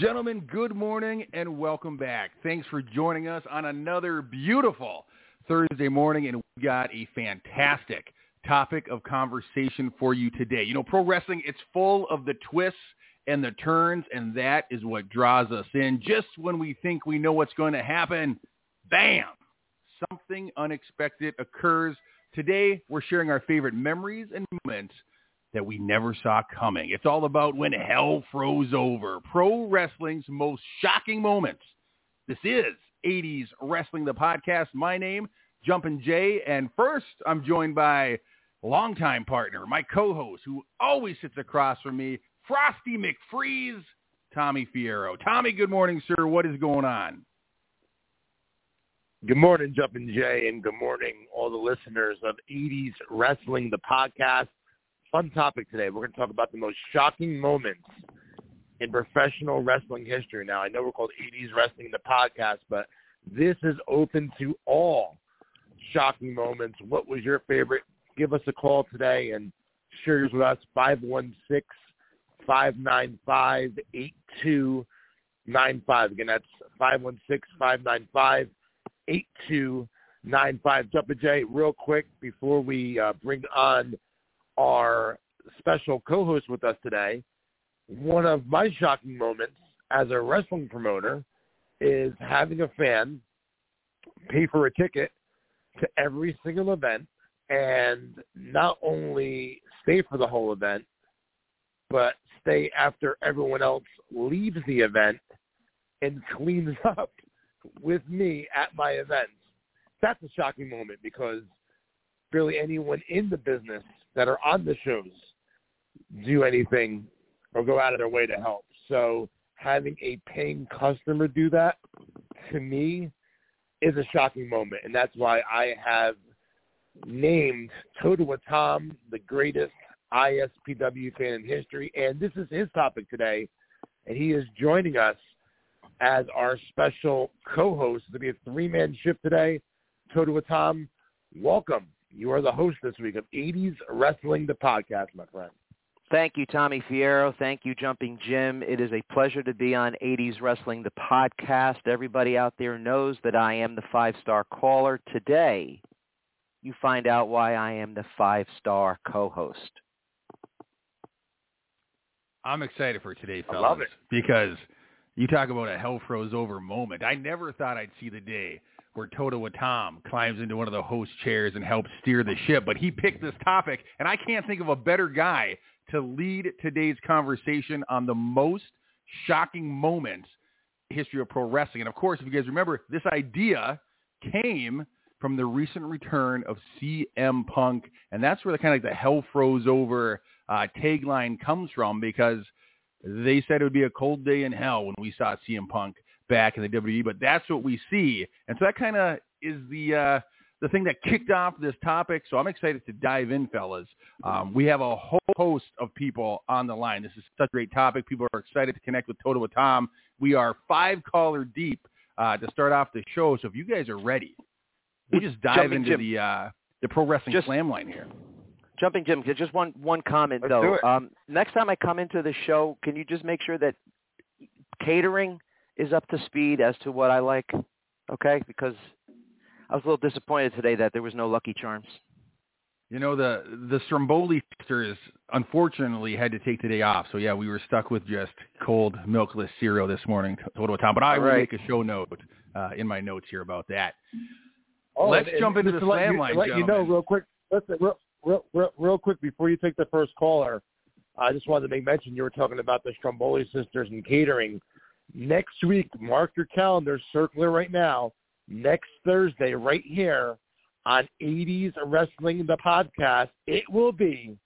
Gentlemen, good morning and welcome back. Thanks for joining us on another beautiful Thursday morning, and we've got a fantastic topic of conversation for you today. You know, pro wrestling, it's full of the twists and the turns, and that is what draws us in. Just when we think we know what's going to happen, bam, something unexpected occurs. Today, we're sharing our favorite memories and moments that we never saw coming. It's all about when hell froze over. Pro wrestling's most shocking moments. This is 80s Wrestling the podcast. My name, Jumpin' Jay, and first I'm joined by longtime partner, my co-host, who always sits across from me, Frosty McFreeze, Tommy Fierro. Tommy, good morning, sir. What is going on? Good morning, Jumpin' Jay, and good morning, all the listeners of 80s Wrestling, the podcast. Fun topic today. We're going to talk about the most shocking moments in professional wrestling history. Now, I know we're called 80s Wrestling, the podcast, but this is open to all shocking moments. What was your favorite? Give us a call today and share yours with us, 516-595-8295. Again, that's 516-595 8295. Jumpin' Jay, real quick before we uh, bring on our special co-host with us today, one of my shocking moments as a wrestling promoter is having a fan pay for a ticket to every single event and not only stay for the whole event, but stay after everyone else leaves the event and cleans up with me at my events. That's a shocking moment because barely anyone in the business that are on the shows do anything or go out of their way to help. So having a paying customer do that to me is a shocking moment, and that's why I have named Totowa Tom the greatest ISPW fan in history, and this is his topic today, and he is joining us as our special co-host. It'll be a three-man ship today. Totowa Tom, welcome. You are the host this week of 80s Wrestling, the podcast, my friend. Thank you, Tommy Fierro. Thank you, Jumping Jim. It is a pleasure to be on 80s Wrestling, the podcast. Everybody out there knows that I am the five-star caller. Today, you find out why I am the five-star co-host. I'm excited for today, fellas. I love it. Because you talk about a hell froze over moment. I never thought I'd see the day where Totowa Tom climbs into one of the host chairs and helps steer the ship. But he picked this topic, and I can't think of a better guy to lead today's conversation on the most shocking moments history of pro wrestling. And of course, if you guys remember, this idea came from the recent return of CM Punk, and that's where the kind of like the hell froze over uh, tagline comes from because they said it would be a cold day in hell when we saw CM Punk back in the WWE, but that's what we see. And so that kind of is the uh, the thing that kicked off this topic. So I'm excited to dive in, fellas. Um, we have a whole host of people on the line. This is such a great topic. People are excited to connect with Totowa Tom. We are five caller deep uh, to start off the show. So if you guys are ready, we'll just dive Jumping into Jim. the uh, the pro wrestling Just- slam line here. Jumping Jim, just one one comment Let's do though. it. Um, next time I come into the show, can you just make sure that catering is up to speed as to what I like? Okay, because I was a little disappointed today that there was no Lucky Charms. You know the the Stromboli sisters unfortunately had to take the day off, so yeah, we were stuck with just cold milkless cereal this morning, Totowa Tom. But I All will right. make a show note uh, in my notes here about that. Oh, Let's and- jump and into the slam you, line, Let you know real quick. Listen, real, real, real, real quick before you take the first caller, I just wanted to make mention you were talking about the Stromboli sisters and catering. Next week, mark your calendar, circle it right now. Next Thursday, right here on 80s Wrestling the podcast, it will be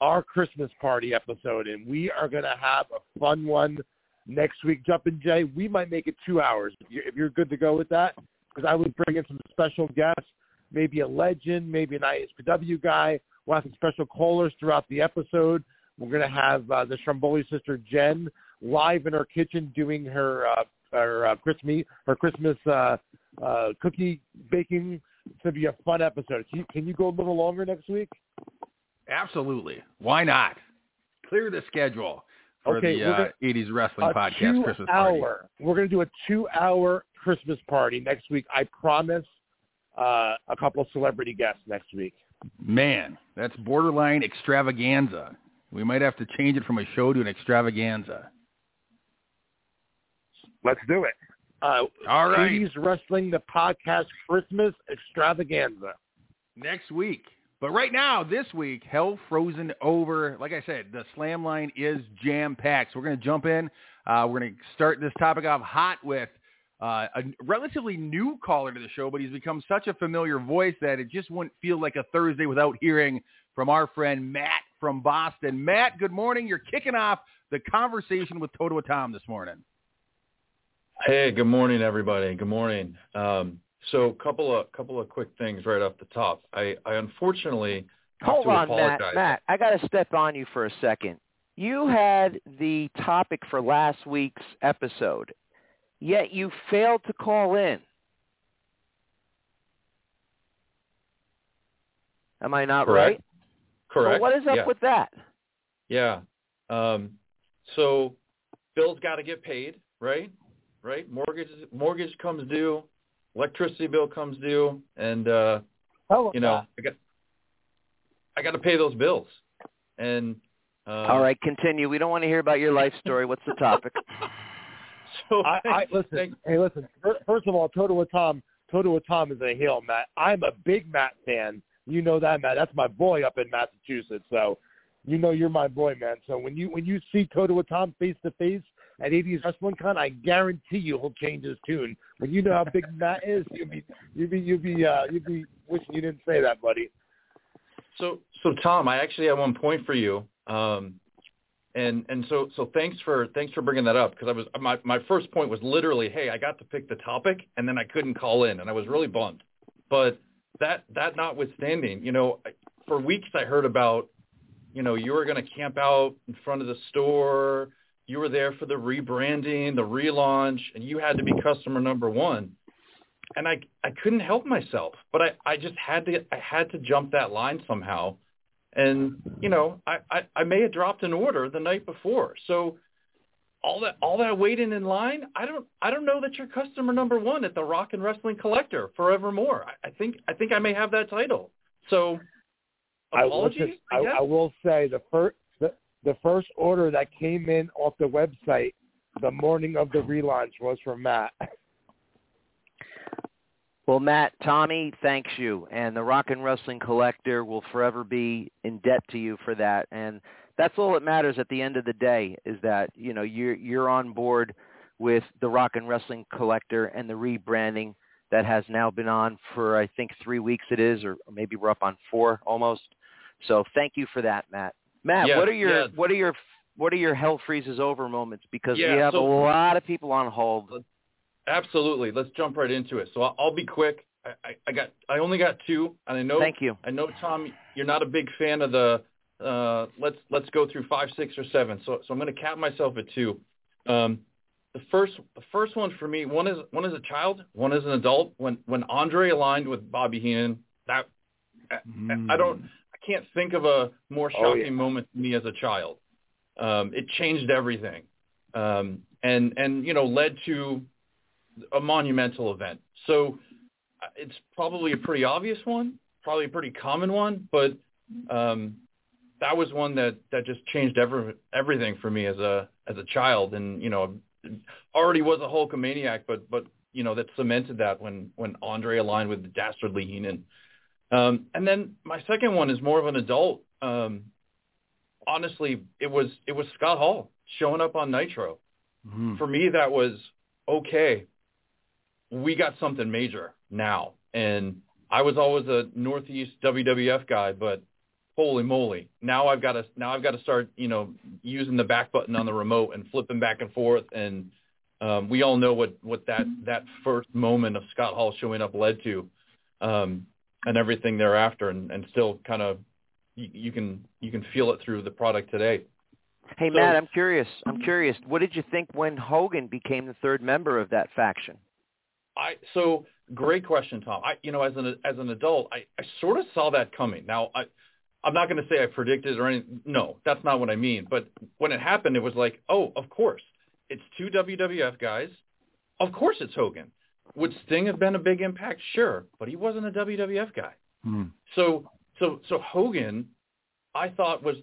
our Christmas party episode, and we are going to have a fun one next week. Jumpin' Jay, we might make it two hours if you're, if you're good to go with that, because I would bring in some special guests, maybe a legend, maybe an ISPW guy. We'll have some special callers throughout the episode. We're going to have uh, the Stromboli sister Jen live in her kitchen doing her uh, her uh, Christmas her Christmas uh, uh, cookie baking. It's going to be a fun episode. Can you, can you go a little longer next week? Absolutely. Why not? Clear the schedule for Okay, the uh, gonna- 80s wrestling podcast Christmas party. hour. We're going to do a two-hour Christmas party next week. I promise. Uh, a couple of celebrity guests next week. Man, that's borderline extravaganza. We might have to change it from a show to an extravaganza. Let's do it. Uh, All right. 80s Wrestling, the podcast Christmas extravaganza. next week. But right now, this week, Hell Frozen Over. Like I said, the slam line is jam packed. So we're going to jump in. Uh, we're going to start this topic off hot with uh, a relatively new caller to the show, but he's become such a familiar voice that it just wouldn't feel like a Thursday without hearing from our friend Matt from Boston. Matt, good morning. You're kicking off the conversation with Totowa Tom this morning. Hey, good morning, everybody. Good morning. Um, so, couple of couple of quick things right off the top. I, I unfortunately have Hold to on, Matt. apologize. Matt, I got to step on you for a second. You had the topic for last week's episode, yet you failed to call in. Am I not Correct. right? Correct. Well, what is up yeah. with that? Yeah. Um, so, bills got to get paid, right? Right. Mortgage mortgage comes due, electricity bill comes due, and uh, Hell you know I got I got to pay those bills. And uh, All right, continue. We don't want to hear about your life story. What's the topic? So I, I listen. thank- Hey, listen. First of all, Totowa Tom. Totowa Tom is a heel, Matt. I'm a big Matt fan. You know that, Matt. That's my boy up in Massachusetts. So, you know you're my boy, man. So when you when you see Totowa Tom face to face at 80s Wrestling Con, I guarantee you he'll change his tune. When you know how big Matt is, you'll be you'll be you'll be uh, you'll be wishing you didn't say that, buddy. So, so Tom, I actually have one point for you, um, and and so so thanks for thanks for bringing that up because I was my my first point was literally, hey, I got to pick the topic and then I couldn't call in and I was really bummed. But that that notwithstanding, you know, for weeks I heard about, you know, you were going to camp out in front of the store, you were there for the rebranding, the relaunch, and you had to be customer number one and I I couldn't help myself, but I I just had to I had to jump that line somehow, and you know I I, I may have dropped an order the night before, so all that all that waiting in line, I don't I don't know that you're customer number one at the Rock and Wrestling Collector forevermore. I, I think I think I may have that title, so I will, just- I I. I will say the first the, first order that came in off the website the morning of the relaunch was from Matt. Well, Matt, Tommy thanks you, and the Rock and Wrestling Collector will forever be in debt to you for that. And that's all that matters at the end of the day is that you know you're you're on board with the Rock and Wrestling Collector and the rebranding that has now been on for I think three weeks it is, or maybe we're up on four almost. So thank you for that, Matt. Matt, Yeah, what are your yeah. what are your what are your hell freezes over moments? Because we have so- a lot of people on hold. Absolutely. Let's jump right into it. So I'll, I'll be quick. I, I, I got I only got two, and I know Thank you. I know Tom, you're not a big fan of the uh, let's let's go through five, six, or seven. So so I'm going to cap myself at two. Um, the first the first one for me, one is one is a child, one is an adult. When when Andre aligned with Bobby Heenan, that I, I don't can't think of a more Oh, shocking yeah. moment to me as a child. Um, it changed everything, um, and and you know led to a monumental event. So uh, it's probably a pretty obvious one, probably a pretty common one, but um, that was one that that just changed every, everything for me as a as a child, and you know already was a Hulkamaniac, but but you know that cemented that when when Andre aligned with the Dastardly Heenan. Um, and then my second one is more of an adult. Um, honestly, it was it was Scott Hall showing up on Nitro. Mhm. For me, that was okay. We got something major now, and I was always a Northeast WWF guy, but holy moly, now I've got to now I've got to start you know using the back button on the remote and flipping back and forth, and um, we all know what what that that first moment of Scott Hall showing up led to, um, and everything thereafter, and, and still kind of you, you can you can feel it through the product today. Hey So- Matt, I'm curious. I'm curious. What did you think when Hogan became the third member of that faction? I so great question, Tom. I you know as an as an adult, I, I sort of saw that coming. Now I I'm not going to say I predicted or anything. No, that's not what I mean. But when it happened, it was like, oh, of course, it's two WWF guys. Of course, it's Hogan. Would Sting have been a big impact? Sure, but he wasn't a WWF guy. Hmm. So, so, so Hogan, I thought was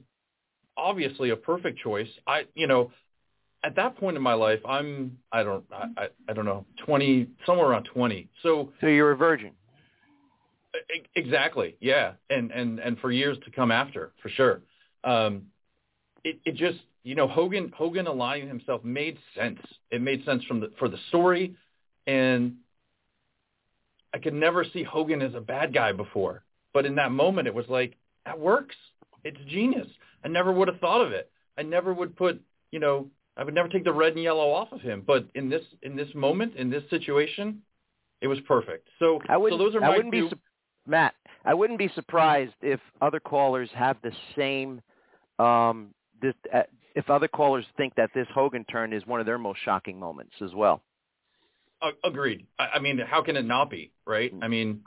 obviously a perfect choice. I, you know, at that point in my life, I'm, I don't, I, I don't know, 20, somewhere around 20. So, so you're a virgin. Exactly. Yeah. And and and for years to come after, for sure. Um it it just, you know, Hogan Hogan aligning himself made sense. It made sense from the for the story and I could never see Hogan as a bad guy before. But in that moment it was like that works. It's genius. I never would have thought of it. I never would put, you know, I would never take the red and yellow off of him, but in this in this moment, in this situation, it was perfect. So I so those are I my wouldn't two be su- Matt. I wouldn't be surprised if other callers have the same. Um, this, uh, if other callers think that this Hogan turn is one of their most shocking moments as well. Agreed. I, mean, how can it not be, right? I mean,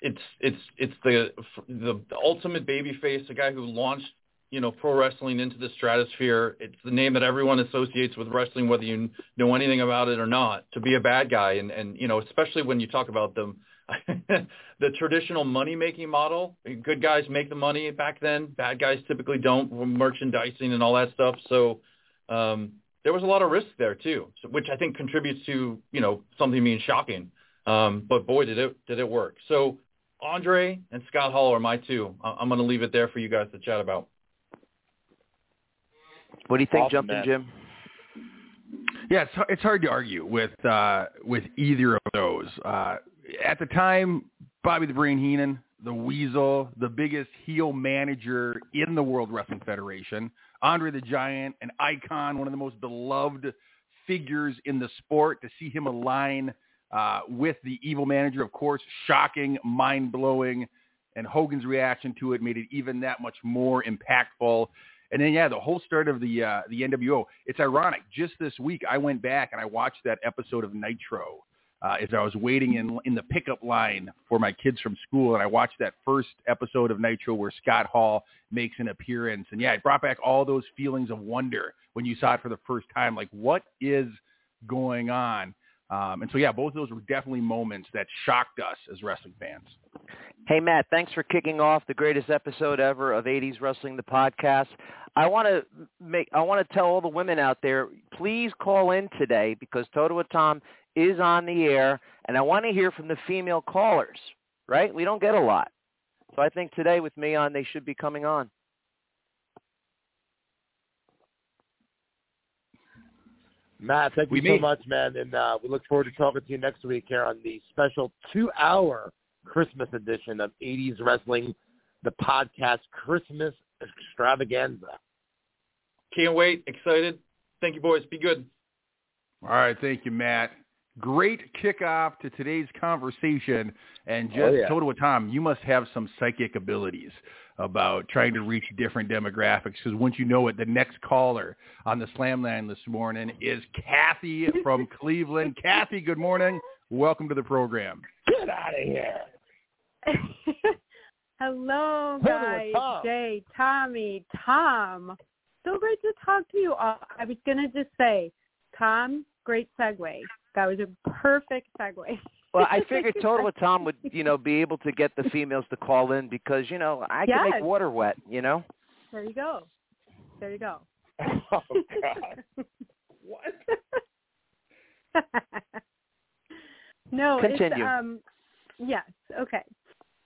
it's it's it's the the, the ultimate babyface, the guy who launched you know pro wrestling into the stratosphere. It's the name that everyone associates with wrestling, whether you know anything about it or not. To be a bad guy, and and you know, especially when you talk about the the traditional money making model. Good guys make the money back then. Bad guys typically don't. Merchandising and all that stuff. So. um there was a lot of risk there too, which I think contributes to you know something being shocking. Um, but boy, did it did it work. So Andre and Scott Hall are my two. I- I'm going to leave it there for you guys to chat about. What do you think, Awesome, Jumping man. Jim? Yeah, it's it's hard to argue with uh, with either of those. Uh, at the time, Bobby the Brain Heenan, the Weasel, the biggest heel manager in the World Wrestling Federation, Andre the Giant, an icon, one of the most beloved figures in the sport. To see him align uh, with the evil manager, of course, shocking, mind blowing, and Hogan's reaction to it made it even that much more impactful. And then yeah, the whole start of the uh, the NWO. It's ironic. Just this week, I went back and I watched that episode of Nitro uh, as I was waiting in in the pickup line for my kids from school, and I watched that first episode of Nitro where Scott Hall makes an appearance. And yeah, it brought back all those feelings of wonder when you saw it for the first time. Like, what is going on? Um, and so yeah, both of those were definitely moments that shocked us as wrestling fans. Hey Matt, thanks for kicking off the greatest episode ever of 80s Wrestling the podcast. I want to make I want to tell all the women out there, please call in today because Totowa Tom is on the air and I want to hear from the female callers, right? We don't get a lot. So I think today with me on they should be coming on. Matt, thank We you so much, man, and uh, we look forward to talking to you next week here on the special two-hour Christmas edition of 80s Wrestling, the podcast Christmas extravaganza. Can't wait. Excited. Thank you, boys. Be good. All right, thank you, Matt. Great kickoff to today's conversation. And oh, just Oh, yeah. Totowa Tom, you must have some psychic abilities about trying to reach different demographics because once you know it, the next caller on the slam line this morning is Kathy from Cleveland. Kathy, good morning. Welcome to the program. Get out of here. Hello, Hello, guys. Tom. Jay, Tommy, Tom. So great to talk to you. all. I was going to just say, Tom, great segue. That was a perfect segue. Well, I figured Totowa Tom would, you know, be able to get the females to call in because, you know, I can Yes. make water wet, you know. There you go. There you go. Oh, God. What? no, Continue. it's um yes, okay.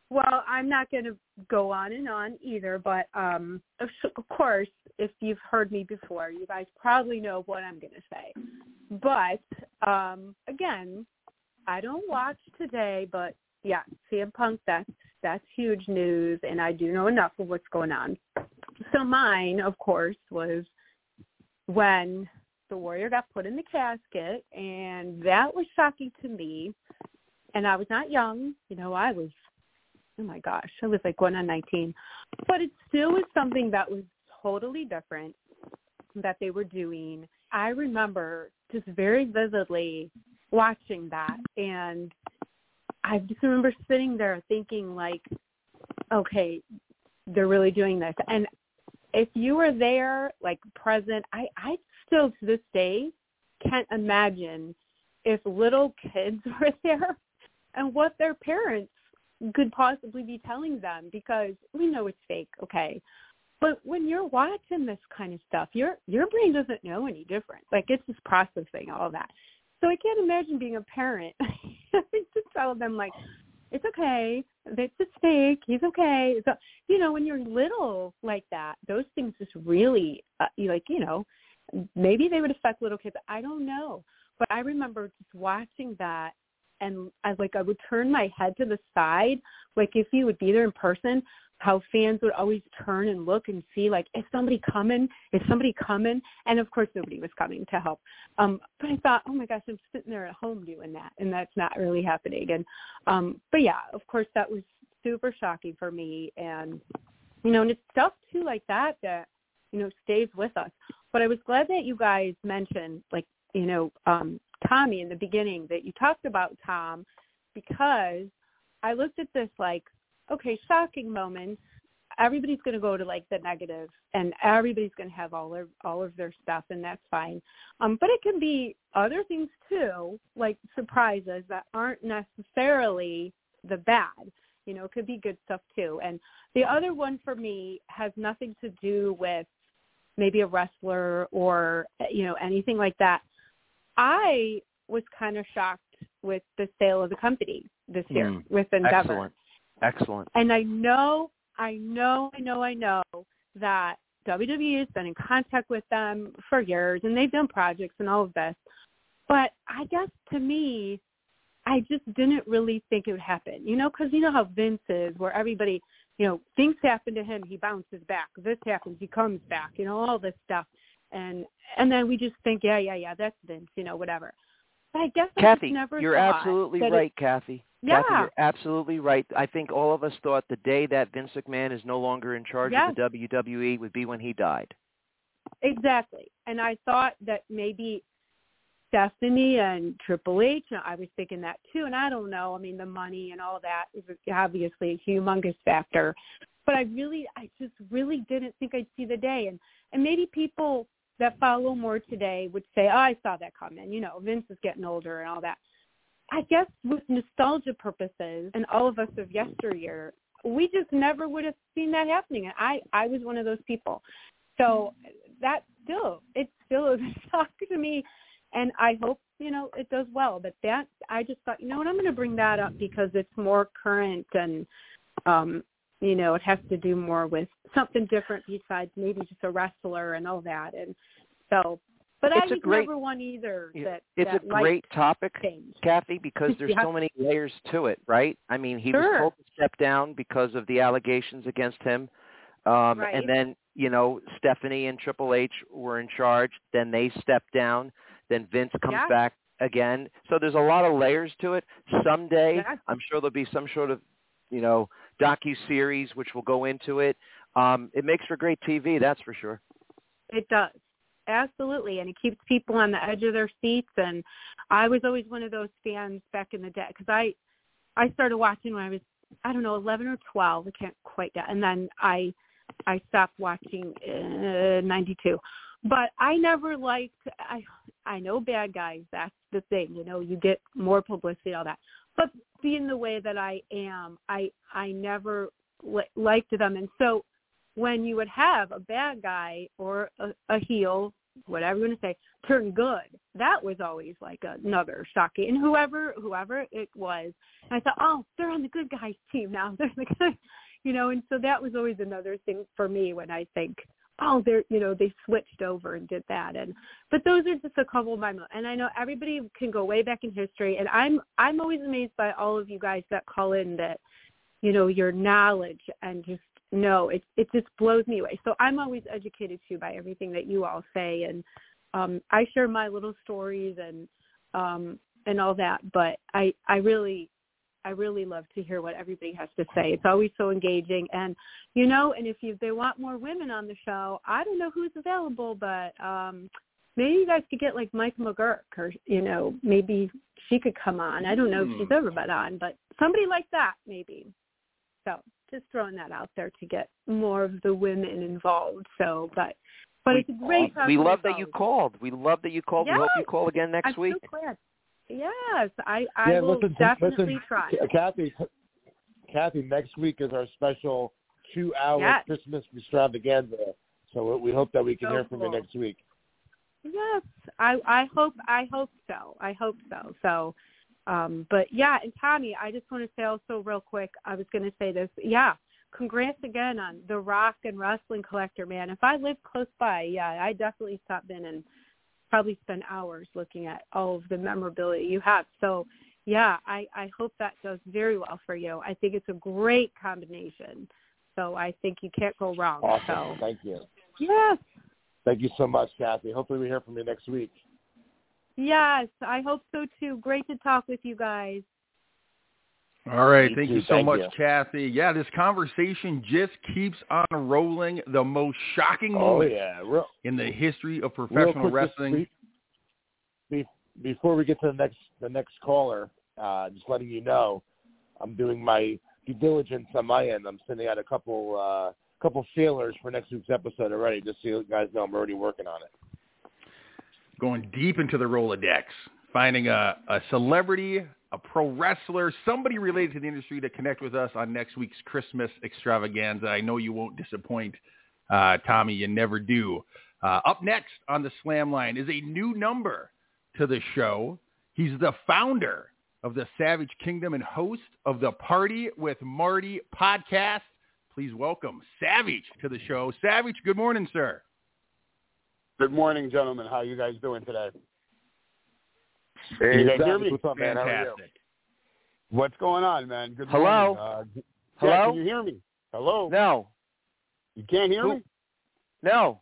Well, I'm not going to go on and on either, but um of of course, if you've heard me before, you guys probably know what I'm going to say. But um again, I don't watch today, but yeah, CM Punk that's that's huge news and I do know enough of what's going on. So mine, of course, was when the warrior got put in the casket and that was shocking to me and i was not young you know i was oh my gosh i was like going on nineteen but it still was something that was totally different that they were doing i remember just very vividly watching that and i just remember sitting there thinking like okay they're really doing this. And if you were there, like present, I, I still to this day can't imagine if little kids were there and what their parents could possibly be telling them because we know it's fake, okay. But when you're watching this kind of stuff, your your brain doesn't know any different. Like it's just processing all that. So I can't imagine being a parent to tell them like, it's okay. It's a fake. He's okay. So, you know, when you're little like that, those things just really, uh, you like, you know, maybe they would affect little kids. I don't know. But I remember just watching that and I like I would turn my head to the side, like if you would be there in person, how fans would always turn and look and see like is somebody coming? Is somebody coming? And of course nobody was coming to help. Um but i thought oh my gosh i'm sitting there at home doing that and that's not really happening. And um but yeah of course that was super shocking for me. And you know and it's stuff too like that that you know stays with us. But i was glad that you guys mentioned like you know um tommy in the beginning that you talked about tom because i looked at this like okay, shocking moments. Everybody's going to go to like the negative, and everybody's going to have all of all of their stuff, and that's fine. Um, but it can be other things too, like surprises that aren't necessarily the bad. You know, it could be good stuff too. And the other one for me has nothing to do with maybe a wrestler or you know anything like that. I was kind of shocked with the sale of the company this year mm, with Endeavor. Excellent. Excellent. And I know, I know, I know, I know that WWE has been in contact with them for years and they've done projects and all of this. But I guess to me, I just didn't really think it would happen. You know, because you know how Vince is, where everybody, you know, things happen to him, he bounces back. This happens, he comes back. You know, all this stuff, and and then we just think, yeah, yeah, yeah, that's Vince. You know, whatever. But I guess Kathy, I never you're absolutely right, it, Kathy. Yeah. Kathy, you're absolutely right. I think all of us thought the day that Vince McMahon is no longer in charge yes. of the WWE would be when he died. Exactly. And I thought that maybe Stephanie and Triple H, I was thinking that too. And I don't know. I mean, the money and all that is obviously a humongous factor. But I really, I just really didn't think I'd see the day. And and maybe people that follow more today would say, oh, I saw that comment. You know, Vince is getting older and all that. I guess with nostalgia purposes and all of us of yesteryear, we just never would have seen that happening. And I, I was one of those people. So that still, it still is a shock to me. And I hope, you know, it does well. But that, I just thought, you know what, I'm going to bring that up because it's more current and, um, you know, it has to do more with something different besides maybe just a wrestler and all that. And so but it's I was great, never one either. That it's that a great topic, change. Kathy, because there's yeah. so many layers to it, right? I mean, he sure. was told to step down because of the allegations against him, um, right. and then you know Stephanie and Triple H were in charge. Then they stepped down. Then Vince comes yeah. back again. So there's a lot of layers to it. Someday, yeah. I'm sure there'll be some sort of you know docu series which will go into it. Um, it makes for great TV, that's for sure. It does absolutely and it keeps people on the edge of their seats and i was always one of those fans back in the day because i i started watching when i was i don't know eleven or twelve i can't quite get and then i i stopped watching uh, ninety two but i never liked i i know bad guys that's the thing you know you get more publicity all that but being the way that i am i i never li- liked them and so when you would have a bad guy or a, a heel, whatever you want to say, turn good, that was always like another shocking. And whoever whoever it was, I thought, oh, they're on the good guys team now. They're the good, you know. And so that was always another thing for me when I think, oh, they're you know they switched over and did that. And but those are just a couple of my mo- and I know everybody can go way back in history, and I'm I'm always amazed by all of you guys that call in that you know your knowledge and just no, it it just blows me away. So I'm always educated too by everything that you all say, and um, I share my little stories and um, and all that. But I I really I really love to hear what everybody has to say. It's always so engaging, and you know, and if you they want more women on the show, I don't know who's available, but um, maybe you guys could get like Mike McGurk or you know, maybe she could come on. I don't know if she's Hmm. ever been on, but somebody like that maybe. So just throwing that out there to get more of the women involved. So, but but we, it's a great. We love that you called. We love that you called. Yes. We hope you call again next I'm week. So glad. Yes, I I yeah, will listen, definitely listen, try. Kathy, Kathy, next week is our special two-hour Yes. Christmas extravaganza. So we hope that we can So hear from you next week. Yes, I I hope I hope so. I hope so. So, um, but yeah, and Tommy, I just want to say also real quick. I was going to say this. Yeah, congrats again on the Rock and Wrestling Collector, man. If I lived close by, yeah, I definitely stop in and probably spend hours looking at all of the memorabilia you have. So, yeah, I I hope that does very well for you. I think it's a great combination. So I think you can't go wrong. Awesome. So Thank you. yes, Thank you so much, Kathy. Hopefully we hear from you next week. Yes, I hope so too. Great to talk with you guys. All right. Thank too. you so Thank much, you. Kathy. Yeah, this conversation just keeps on rolling. The most shocking Oh moment yeah. Real, in the history of professional just wrestling. be- before we get to the next the next caller, uh, just letting you know, I'm doing my due diligence on my end. I'm sending out a couple uh, couple feelers for next week's episode already, just so you guys know I'm already working on it. going deep into the Rolodex, finding a, a celebrity, a pro wrestler, somebody related to the industry to connect with us on next week's Christmas extravaganza. I know you won't disappoint, uh, Tommy. You never do. Uh, up next on the Slam Line is a new number to the show. He's the founder of the Savage Kingdom and host of the Party with Marty podcast. Please welcome Savage to the show. Savage, good morning, sir. Good morning, gentlemen. How you guys doing today? Hey, you guys hear me? What's up, man? How are you? Fantastic. What's going on, man? Good Hello? morning. Uh, g- Hello? Yeah, can you hear me? Hello? No, You can't hear Who- me? no.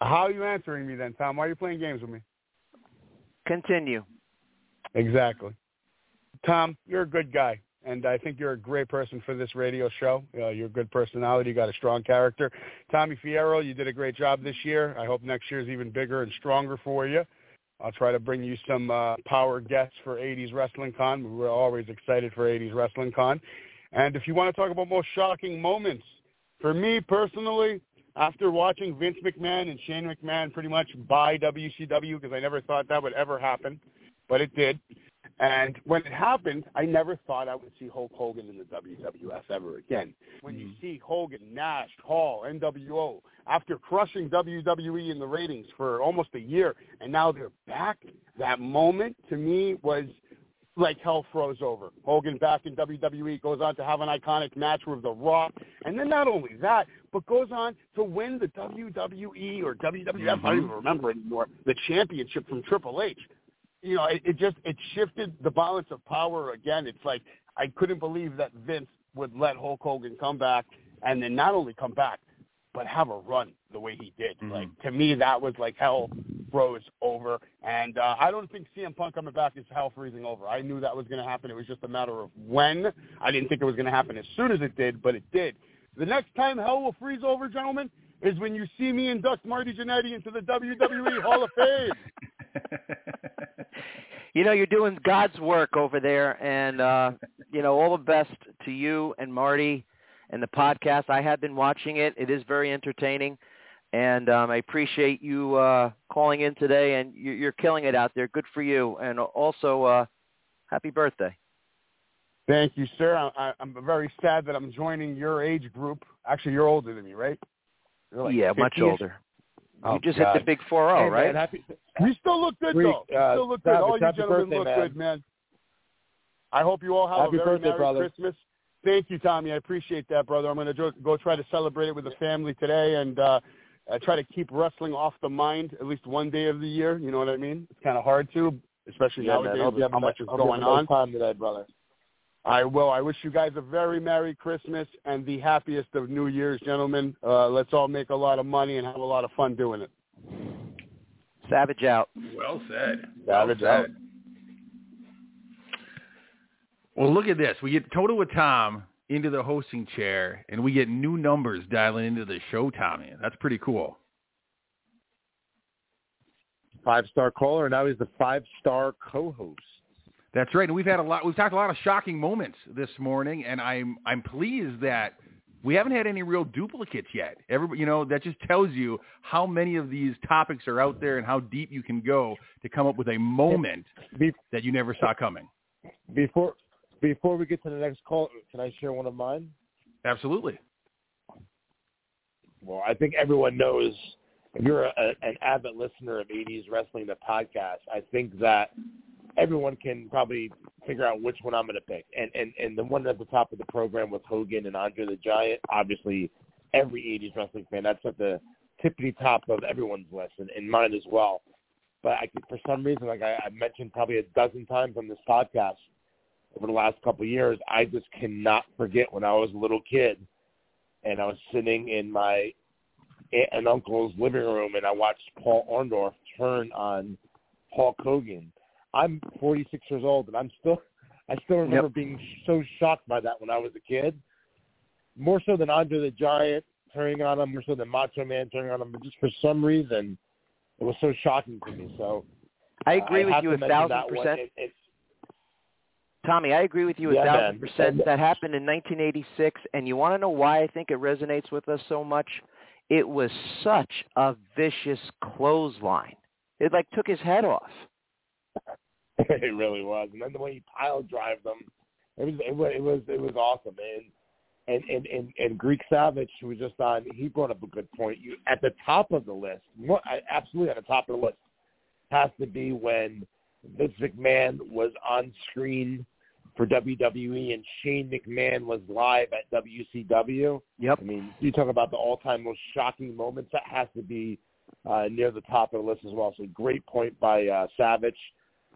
How are you answering me then, Tom? Why are you playing games with me? Continue. Exactly. Tom, you're a good guy, and I think you're a great person for this radio show. Uh, you're a good personality. You got a strong character. Tommy Fierro, you did a great job this year. I hope next year's even bigger and stronger for you. I'll try to bring you some uh, power guests for 80s Wrestling Con. We're always excited for 80s Wrestling Con. And if you want to talk about most shocking moments, for me personally, after watching Vince McMahon and Shane McMahon pretty much buy WCW, because I never thought that would ever happen, but it did. And when it happened, I never thought I would see Hulk Hogan in the WWF ever again. When you mm-hmm. see Hogan, Nash, Hall, NWO, after crushing WWE in the ratings for almost a year, and now they're back, that moment to me was like hell froze over. Hogan back in WWE goes on to have an iconic match with The Rock, and then not only that, but goes on to win the WWE or WWF, I don't mm-hmm. even remember anymore, the championship from Triple H you know, it, it just it shifted the balance of power again. It's like I couldn't believe that Vince would let Hulk Hogan come back and then not only come back, but have a run the way he did. Mhm. Like to me, that was like hell froze over. And uh, I don't think CM Punk coming back is hell freezing over. I knew that was going to happen. It was just a matter of when. I didn't think it was going to happen as soon as it did, but it did. The next time hell will freeze over, gentlemen, is when you see me induct Marty Jannetty into the WWE Hall of Fame. You know, you're doing God's work over there, and uh, you know, all the best to you and Marty and the podcast. I have been watching it; it is very entertaining, and um, I appreciate you uh, calling in today. And you- you're killing it out there. Good for you, and also uh, happy birthday. Thank you, sir. I, I'm very sad that I'm joining your age group. Actually, you're older than me, right? Like yeah, much 50-ish? older. Oh, you just God. hit the big four zero, Hey, right? man, happy, You still look good, Freak, though. You uh, still look good. All you happy gentlemen birthday, look man. good, man. I hope you all have Happy a very birthday, Merry brother. Christmas. Thank you, Tommy. I appreciate that, brother. I'm going to go, go try to celebrate it with the family today and uh, try to keep wrestling off the mind at least one day of the year. You know what I mean? It's kind of hard to, especially yeah, nowadays Hope you with have how much is hope you going have a nice on. time today, brother. I will. I wish you guys a very Merry Christmas and the happiest of New Year's, gentlemen. Uh, let's all make a lot of money and have a lot of fun doing it. Savage out. Well said. Well Savage said. out. Well, look at this. We get Totowa Tom into the hosting chair, and we get new numbers dialing into the show, Tommy. That's pretty cool. Five star caller, and now he's the five star co-host. That's right. And we've had a lot. We've talked a lot of shocking moments this morning, and I'm I'm pleased that we haven't had any real duplicates yet. Every, you know, that just tells you how many of these topics are out there and how deep you can go to come up with a moment Be- that you never saw coming. Before before we get to the next call, can I share one of mine? Absolutely. Well, I think everyone knows if you're a, an avid listener of 80s Wrestling, the podcast, I think that everyone can probably figure out which one I'm going to pick. And, and and the one at the top of the program with Hogan and Andre the Giant, obviously every 80s wrestling fan, that's at the tippity top of everyone's list and, and mine as well. But I, for some reason, like I, I mentioned probably a dozen times on this podcast over the last couple of years, I just cannot forget when I was a little kid and I was sitting in my aunt and uncle's living room and I watched Paul Orndorff turn on Hulk Hogan. I'm 46 years old and I'm still I still remember Yep. being so shocked by that when I was a kid. More so than Andre the Giant turning on him, more so than Macho Man turning on him, but just for some reason it was so shocking to me. So I agree uh, with have you a thousand percent. It, it, Tommy, I agree with you a thousand man. percent. That happened in 1986, and you want to know why I think it resonates with us so much? It was such a vicious clothesline. It like took his head off. it really was. And then the way he pile drive them, it was it was it was, it was awesome. And and and and, and Greek Savage, who was just on, he brought up a good point. You at the top of the list, absolutely at the top of the list, has to be when Vince McMahon was on screen for WWE and Shane McMahon was live at WCW. Yep. I mean, you talk about the all-time most shocking moments. That has to be uh, near the top of the list as well. So great point by uh, Savage.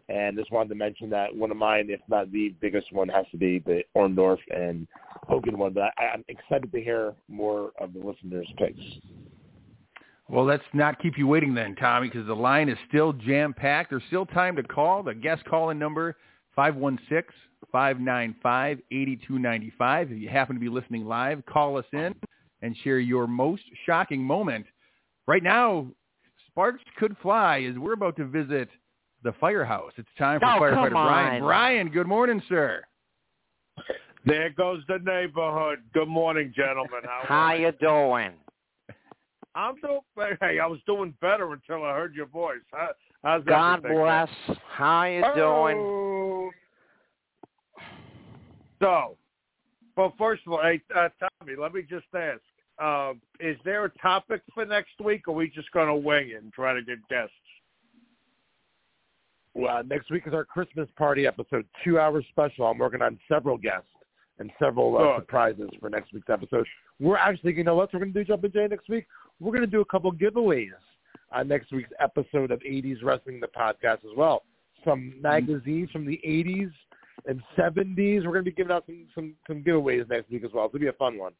And just wanted to mention that one of mine, if not the biggest one, has to be the Orndorff and Hogan one. But I, I'm excited to hear more of the listeners' picks. Well, let's not keep you waiting then, Tommy, because the line is still jam-packed. There's still time to call. The guest call-in number, 516-595-8295. If you happen to be listening live, call us in and share your most shocking moment. Right now, sparks could fly as we're about to visit the firehouse. It's time for Oh, firefighter Brian. Brian, good morning, sir. There goes the neighborhood. Good morning, gentlemen. How, How you doing? I'm doing. Hey, I was doing better until I heard your voice. How, how's God everything? bless. How you doing? Oh. So, well, first of all, hey, uh, Tommy, let me just ask: uh, Is there a topic for next week, or are we just going to wing it and try to get guests? Well, next week is our Christmas party episode, two-hour special. I'm working on several guests and several uh, Good. surprises for next week's episode. We're actually, you know what we're going to do, Jumpin' Jay, next week? We're going to do a couple giveaways on next week's episode of 80s Wrestling, the podcast as well. Some magazines from the 80s and 70s. We're going to be giving out some, some, some giveaways next week as well. It's going to be a fun one.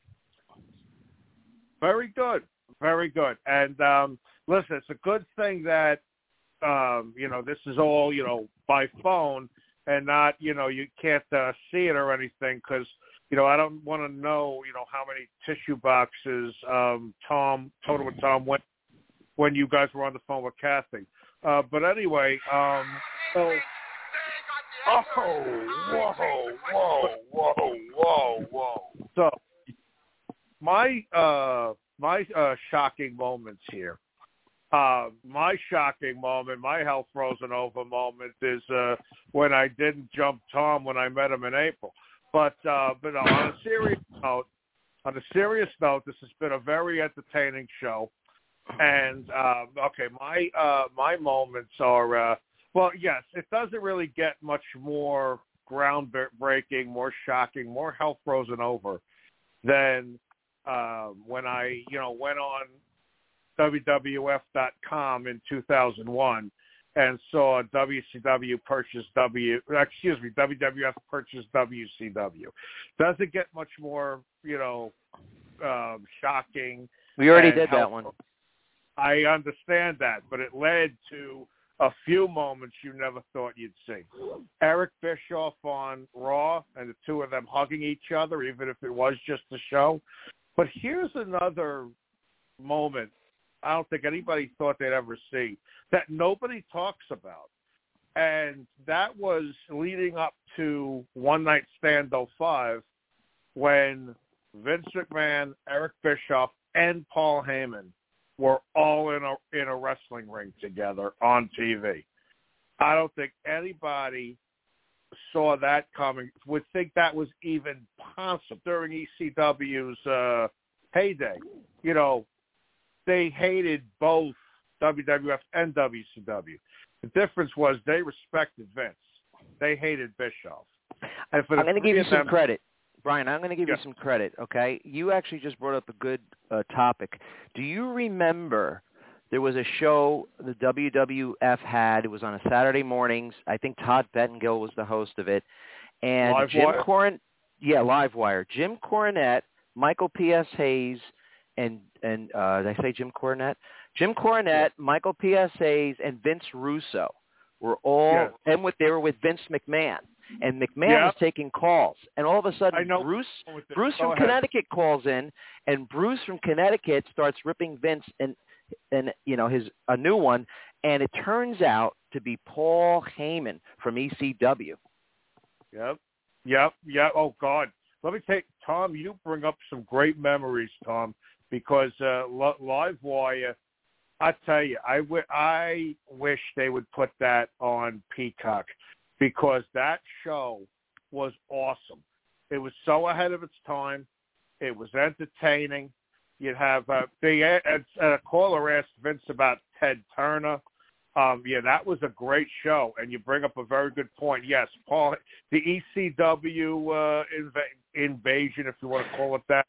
Very good, very good. And um, listen, it's a good thing that um, you know this is all you know by phone and not you know you can't uh, see it or anything because you know I don't want to know you know how many tissue boxes um, Tom Totowa Tom went when you guys were on the phone with Kathy. Uh, but anyway, um, so Oh, whoa, whoa, whoa, whoa, whoa. So my uh my uh shocking moments here. Uh my shocking moment, my hell frozen over moment is uh when I didn't jump Tom when I met him in April. But uh but on a serious note on a serious note, this has been a very entertaining show. And uh okay, my uh my moments are uh well, yes, it doesn't really get much more groundbreaking, more shocking, more hell frozen over than uh, when I, you know, went on WWF.com in 2001 and saw WCW purchase W, excuse me, WWF purchase WCW. Doesn't get much more, you know, um, shocking. We already did that one. I understand that, but it led to a few moments you never thought you'd see. Eric Bischoff on Raw and the two of them hugging each other, even if it was just a show. But here's another moment I don't think anybody thought they'd ever see that nobody talks about. and that was leading up to One Night Stand 05 when Vince McMahon, Eric Bischoff, and Paul Heyman were all in a in a wrestling ring together on TV. I don't think anybody saw that coming. Would think that was even possible during ECW's uh, heyday. You know, they hated both WWF and WCW. The difference was they respected Vince. They hated Bischoff. I'm going to give you some them, credit. Brian, I'm going to give yeah. you some credit, okay? You actually just brought up a good uh, topic. Do you remember there was a show the WWF had? It was on a Saturday mornings. I think Todd Pettengill was the host of it. And Live Jim? Corin yeah, Live Wire. Jim Cornette, Michael P.S. Hayes, and and uh, did I say Jim Cornette? Jim Cornette, Michael P.S. Hayes, and Vince Russo were all, Yes. and with they were with Vince McMahon, and McMahon Yeah. was taking calls, and all of a sudden know. Bruce Bruce go from ahead. Connecticut calls in, and Bruce from Connecticut starts ripping Vince and and you know his a new one, and it turns out to be Paul Heyman from ECW. Yep. Yep. Yep. Oh God. Let me take Tom. You bring up some great memories, Tom, because uh, Li- Live Wire. I tell you, I, w- I wish they would put that on Peacock because that show was awesome. It was so ahead of its time. It was entertaining. You'd have uh, they a a caller asked Vince about Ted Turner. Um, yeah, that was a great show, and you bring up a very good point. Yes, Paul, the ECW uh, inv- invasion, if you want to call it that.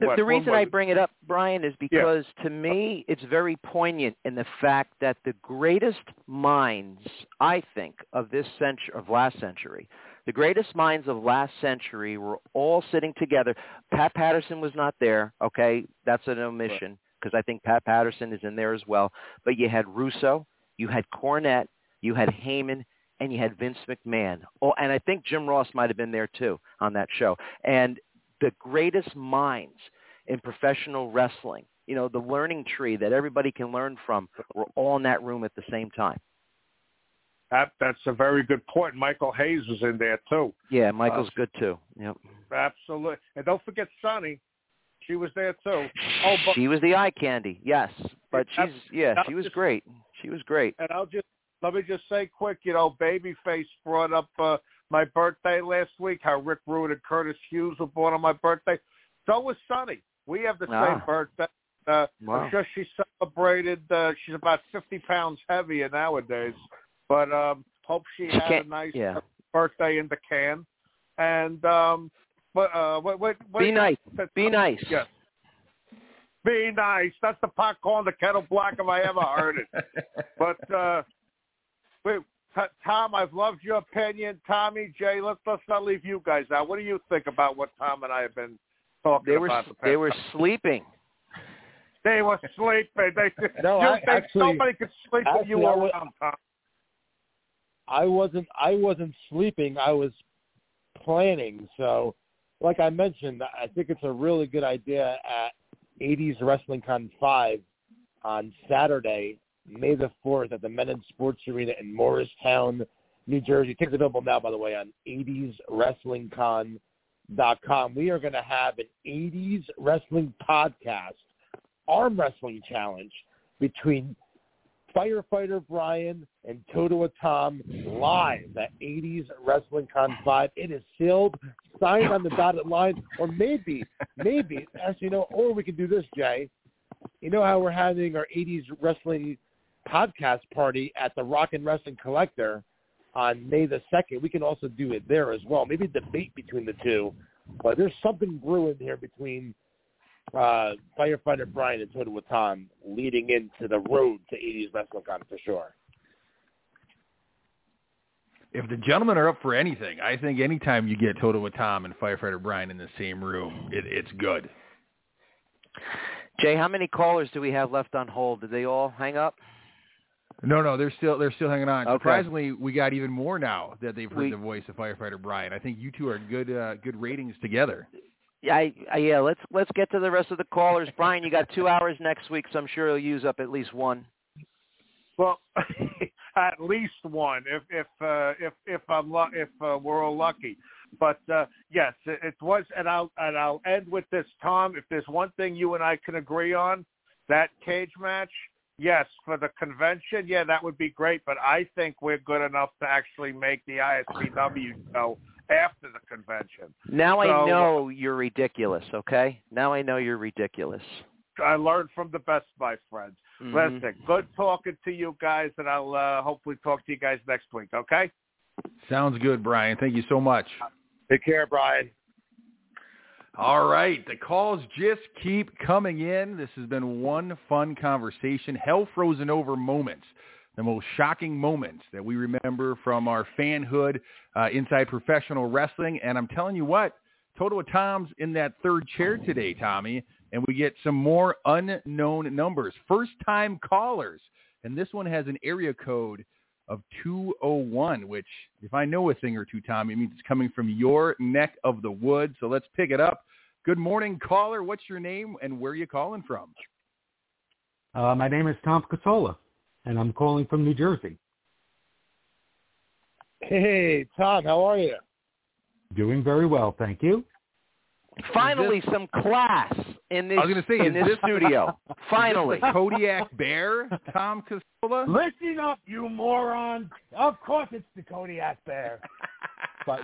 The, was- the reason I bring it up, Brian, is because to me it's very poignant in the fact that the greatest minds, I think, of this century, of last century, the greatest minds of last century were all sitting together. Pat Patterson was not there. Okay, that's an omission because I think Pat Patterson is in there as well. But you had Russo, you had Cornette, you had Heyman, and you had Vince McMahon. Oh, and I think Jim Ross might have been there too on that show. And the greatest minds in professional wrestling, you know, the learning tree that everybody can learn from, were all in that room at the same time. That, that's a very good point. Michael Hayes was in there too. Yeah, Michael's Uh, good too. Yep. Absolutely, and don't forget Sonny. She was there too. Oh, but she was the eye candy, yes. But she's yeah, she was was- great. She was great. and I'll just let me just say quick, you know, Babyface brought up uh, my birthday last week. How Rick Rude and Curtis Hughes were born on my birthday. So was Sonny. We have the Ah. same birthday. Uh, Wow. I'm sure she celebrated. Uh, she's about 50 pounds heavier nowadays, but um, hope she She had a nice yeah. birthday in the can. And um, but uh, what, what, what Be nice. Be nice. Yes. Be nice. That's the pot calling the kettle black if I ever heard it. But uh, wait, T- Tom, I've loved your opinion. Tommy, Jay, let's let's not leave you guys out. What do you think about what Tom and I have been talking They were about? The they were couple- sleeping. they were sleeping. They, No, you I- think actually- nobody could sleep when you actually, I were wa- around, Tom. I wasn't I wasn't sleeping. I was planning. So, like I mentioned, I think it's a really good idea at 80s Wrestling Con 5 on Saturday, May the 4th at the Mennen Sports Arena in Morristown, New Jersey. Tickets available now, by the way, on 80swrestlingcon.com. We are going to have an 80s wrestling podcast, arm wrestling challenge between Firefighter Brian and Totowa Tom live at 80s Wrestling Con 5. It is sealed, signed on the dotted line, or maybe, maybe, as you know, or we can do this, Jay. You know how we're having our 80s Wrestling podcast party at the Rock and Wrestling Collector on May the 2nd. We can also do it there as well. Maybe debate between the two. But there's something brewing here between uh, Firefighter Brian and Totowa Tom leading into the road to 80s WrestleCon for sure. If the gentlemen are up for anything, I think anytime you get Totowa Tom and Firefighter Brian in the same room, it, it's good. Jay, how many callers do we have left on hold? Did they all hang up? No, no, they're still they're still hanging on. Okay. Surprisingly, we got even more now that they've heard We- the voice of Firefighter Brian. I think you two are good uh, good ratings together. Yeah, I, I, yeah. Let's let's get to the rest of the callers. Brian, you got two hours next week, so I'm sure you'll use up at least one. Well, at least one, if if uh, if if I'm lu- if uh, we're all lucky. But uh, yes, it, it was, and I'll and I'll end with this, Tom. If there's one thing you and I can agree on, that cage match, yes, for the convention, yeah, that would be great. But I think we're good enough to actually make the ISPW show after the convention. Now I know you're ridiculous, okay? Now I know you're ridiculous. I learned from the best, my friends. Mhm. Listen, good talking to you guys, and I'll uh, hopefully talk to you guys next week. Okay? Sounds good, Brian. Thank you so much. Take care, Brian. All right, the calls just keep coming in. This has been one fun conversation. Hell frozen over moments, the most shocking moments that we remember from our fanhood uh, inside professional wrestling. And I'm telling you what, Totowa Tom's in that third chair today, Tommy, and we get some more unknown numbers. First time callers, and this one has an area code of 201, which if I know a thing or two, Tommy, it means it's coming from your neck of the woods. So let's pick it up. Good morning, caller. What's your name and where are you calling from? Uh, my name is Tom Casola, and I'm calling from New Jersey. Hey, Tom, how are you? Doing very well, thank you. Finally, some class in this I was gonna say, in is this this- studio. Finally. Is this the Kodiak Bear, Tom Casola? Listen up, you moron. Of course it's the Kodiak Bear. But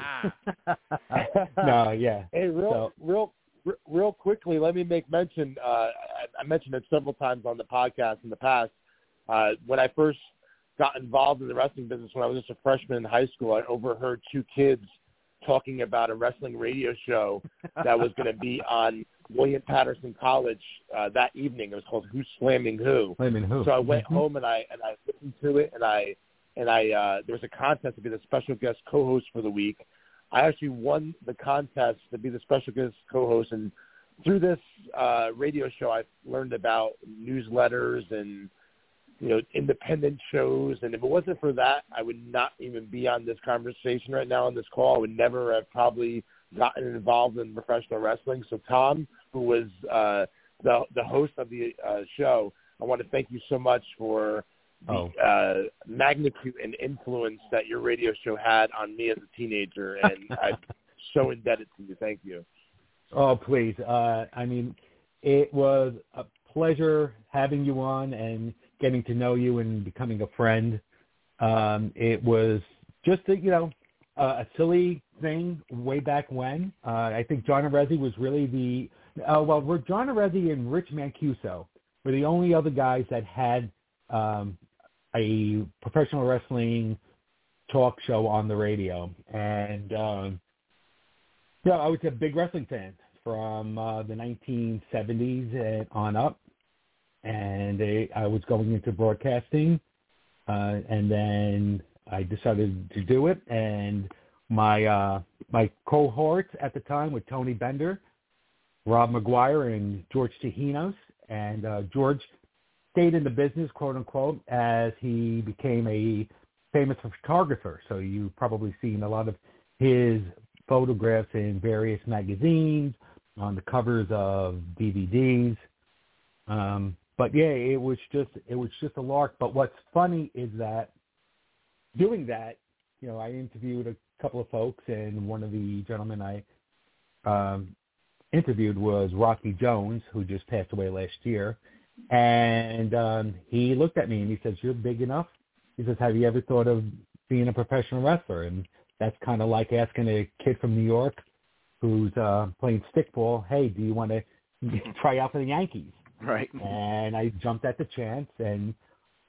no, yeah. Hey, real, So- real, real quickly, let me make mention. Uh, I, I mentioned it several times on the podcast in the past. Uh, when I first got involved in the wrestling business, when I was just a freshman in high school, I overheard two kids talking about a wrestling radio show that was going to be on William Paterson College uh, that evening. It was called Who's Slamming Who. Slamming Who? So I went Mhm. home and I and I listened to it and I and I uh there was a contest to be the special guest co-host for the week. I actually won the contest to be the special guest co-host and through this uh radio show I learned about newsletters and you know independent shows and if it wasn't for that I would not even be on this conversation right now on this call. I would never have probably gotten involved in professional wrestling. So Tom, who was uh the the host of the uh, show, I want to thank you so much for the Oh. uh, magnitude and influence that your radio show had on me as a teenager, and I'm so indebted to you. Thank you. Oh, please. Uh, I mean, it was a pleasure having you on and getting to know you and becoming a friend. Um, it was just a, you know uh, a silly thing way back when. Uh, I think John Arezzi was really the uh, well, were John Arezzi and Rich Mancuso were the only other guys that had um, a professional wrestling talk show on the radio, and um, yeah, I was a big wrestling fan from uh, the 1970s and on up, and I, I was going into broadcasting, uh, and then I decided to do it. And my uh, my cohorts at the time were Tony Bender, Rob McGuire, and George Tahinos, and uh, George stayed in the business, quote unquote, as he became a famous photographer. So you've probably seen a lot of his photographs in various magazines, on the covers of DVDs. Um, but yeah, it was just it was just a lark. But what's funny is that doing that, you know, I interviewed a couple of folks, and one of the gentlemen I um, interviewed was Rocky Jones, who just passed away last year. And um, he looked at me and he says, "You're big enough." He says, "Have you ever thought of being a professional wrestler?" And that's kind of like asking a kid from New York who's uh, playing stickball, "Hey, do you want to try out for the Yankees?" Right. and I jumped at the chance, and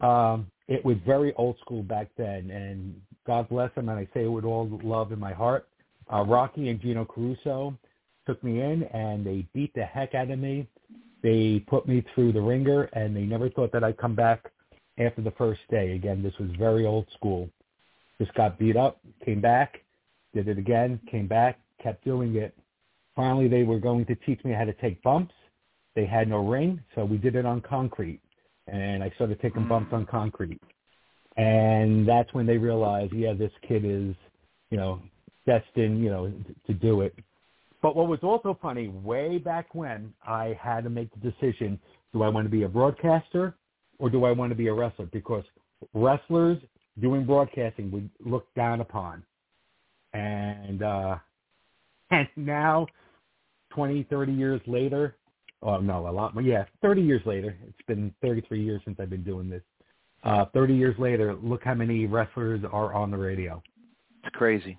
um, it was very old school back then. And God bless them, and I say it with all love in my heart. Uh, Rocky and Gino Caruso took me in, and they beat the heck out of me. They put me through the ringer, and they never thought that I'd come back after the first day. Again, this was very old school. Just got beat up, came back, did it again, came back, kept doing it. Finally, they were going to teach me how to take bumps. They had no ring, so we did it on concrete. And I started taking bumps on concrete. And that's when they realized, yeah, this kid is, you know, destined, you know, to do it. But what was also funny, way back when, I had to make the decision, do I want to be a broadcaster or do I want to be a wrestler? Because wrestlers doing broadcasting would look down upon. And uh, and now, 20, 30 years later, oh no, a lot more. Yeah, 30 years later. It's been 33 years since I've been doing this. Uh, 30 years later, look how many wrestlers are on the radio. It's crazy.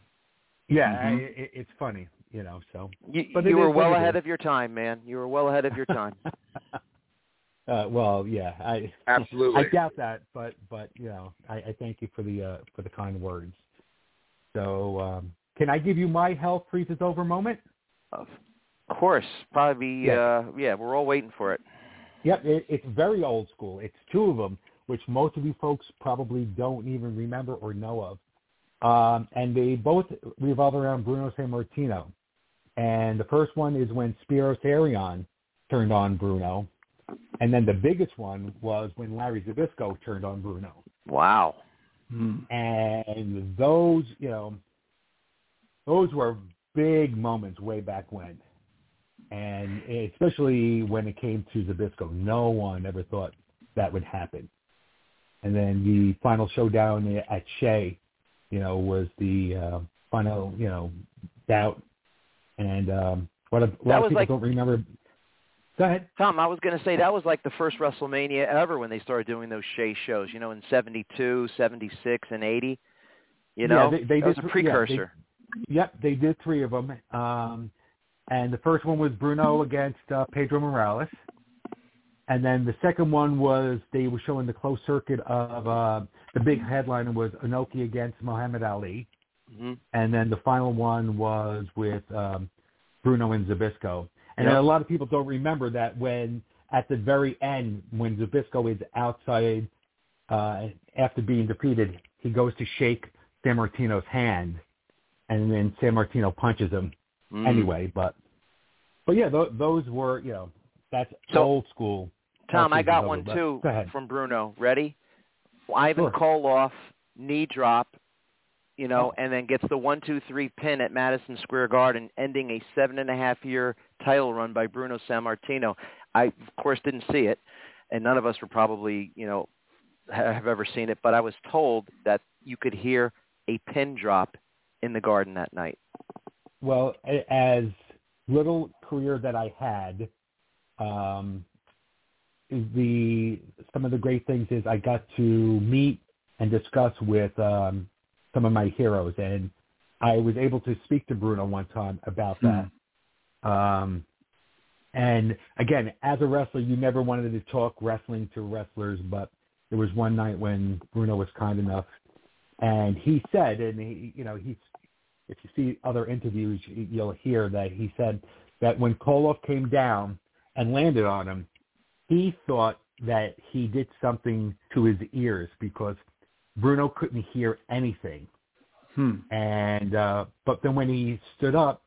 Yeah, mm-hmm. I, it, it's funny, you know. So, you, but you were well ahead of your time, man. You were well ahead of your time. uh, well, yeah, I absolutely. I doubt that, but but you know, I, I thank you for the uh, for the kind words. So, um, can I give you my health freezes over moment? Of course, probably. Yeah, uh, yeah we're all waiting for it. Yep, it, it's very old school. It's two of them, which most of you folks probably don't even remember or know of. Um, and they both revolve around Bruno Sammartino. And the first one is when Spiros Arion turned on Bruno. And then the biggest one was when Larry Zbyszko turned on Bruno. Wow. Hmm. And those, you know, those were big moments way back when. And especially when it came to Zbyszko, no one ever thought that would happen. And then the final showdown at Shea you know, was the uh, final, you know, doubt. And um, what a, a lot of people like, don't remember. Go ahead. Tom, I was going to say that was like the first WrestleMania ever when they started doing those Shea shows, you know, in 72, 76, and 80. You know, yeah, they, they that did, was a precursor. Yeah, they, yep, they did three of them. Um, and the first one was Bruno against uh, Pedro Morales. And then the second one was they were showing the closed circuit of uh, the big headliner was Inoki against Muhammad Ali, mm-hmm. and then the final one was with um, Bruno and Zbyszko. And yep. a lot of people don't remember that when at the very end, when Zbyszko is outside uh, after being defeated, he goes to shake Sammartino's hand, and then Sammartino punches him mm. anyway. But but yeah, th- those were you know that's so, old school. Tom, I got one too from Bruno. Ready? Ivan sure. Koloff knee drop, you know, and then gets the one two three pin at Madison Square Garden, ending a seven and a half year title run by Bruno Sammartino. I of course didn't see it, and none of us were probably you know have ever seen it, but I was told that you could hear a pin drop in the garden that night. Well, as little career that I had, um, the some of the great things is I got to meet and discuss with um, some of my heroes, and I was able to speak to Bruno one time about that. Mm. Um, and again, as a wrestler, you never wanted to talk wrestling to wrestlers, but there was one night when Bruno was kind enough, and he said, and he, you know, he's if you see other interviews, you'll hear that he said that when Koloff came down and landed on him, he thought that he did something to his ears because Bruno couldn't hear anything. Hmm. And uh, but then when he stood up,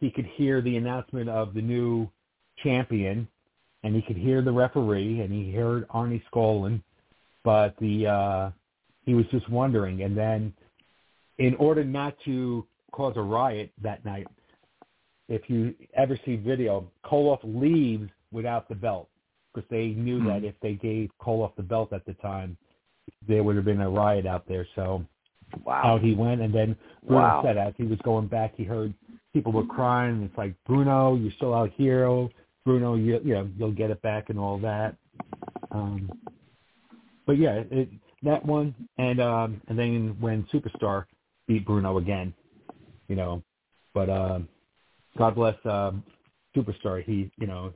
he could hear the announcement of the new champion, and he could hear the referee, and he heard Arnie Skaaland, but the uh, he was just wondering. And then, in order not to cause a riot that night, if you ever see video, Koloff leaves without the belt because they knew mm-hmm. that if they gave Koloff the belt at the time, there would have been a riot out there. So wow. out he went, and then Bruno wow. said as he was going back, he heard people were crying. And it's like Bruno, you're still out here. Bruno, you, you know, you'll get it back and all that. Um, but yeah, it, that one, and um, and then when Superstar beat Bruno again, you know, but uh, God bless uh, Superstar. He, you know,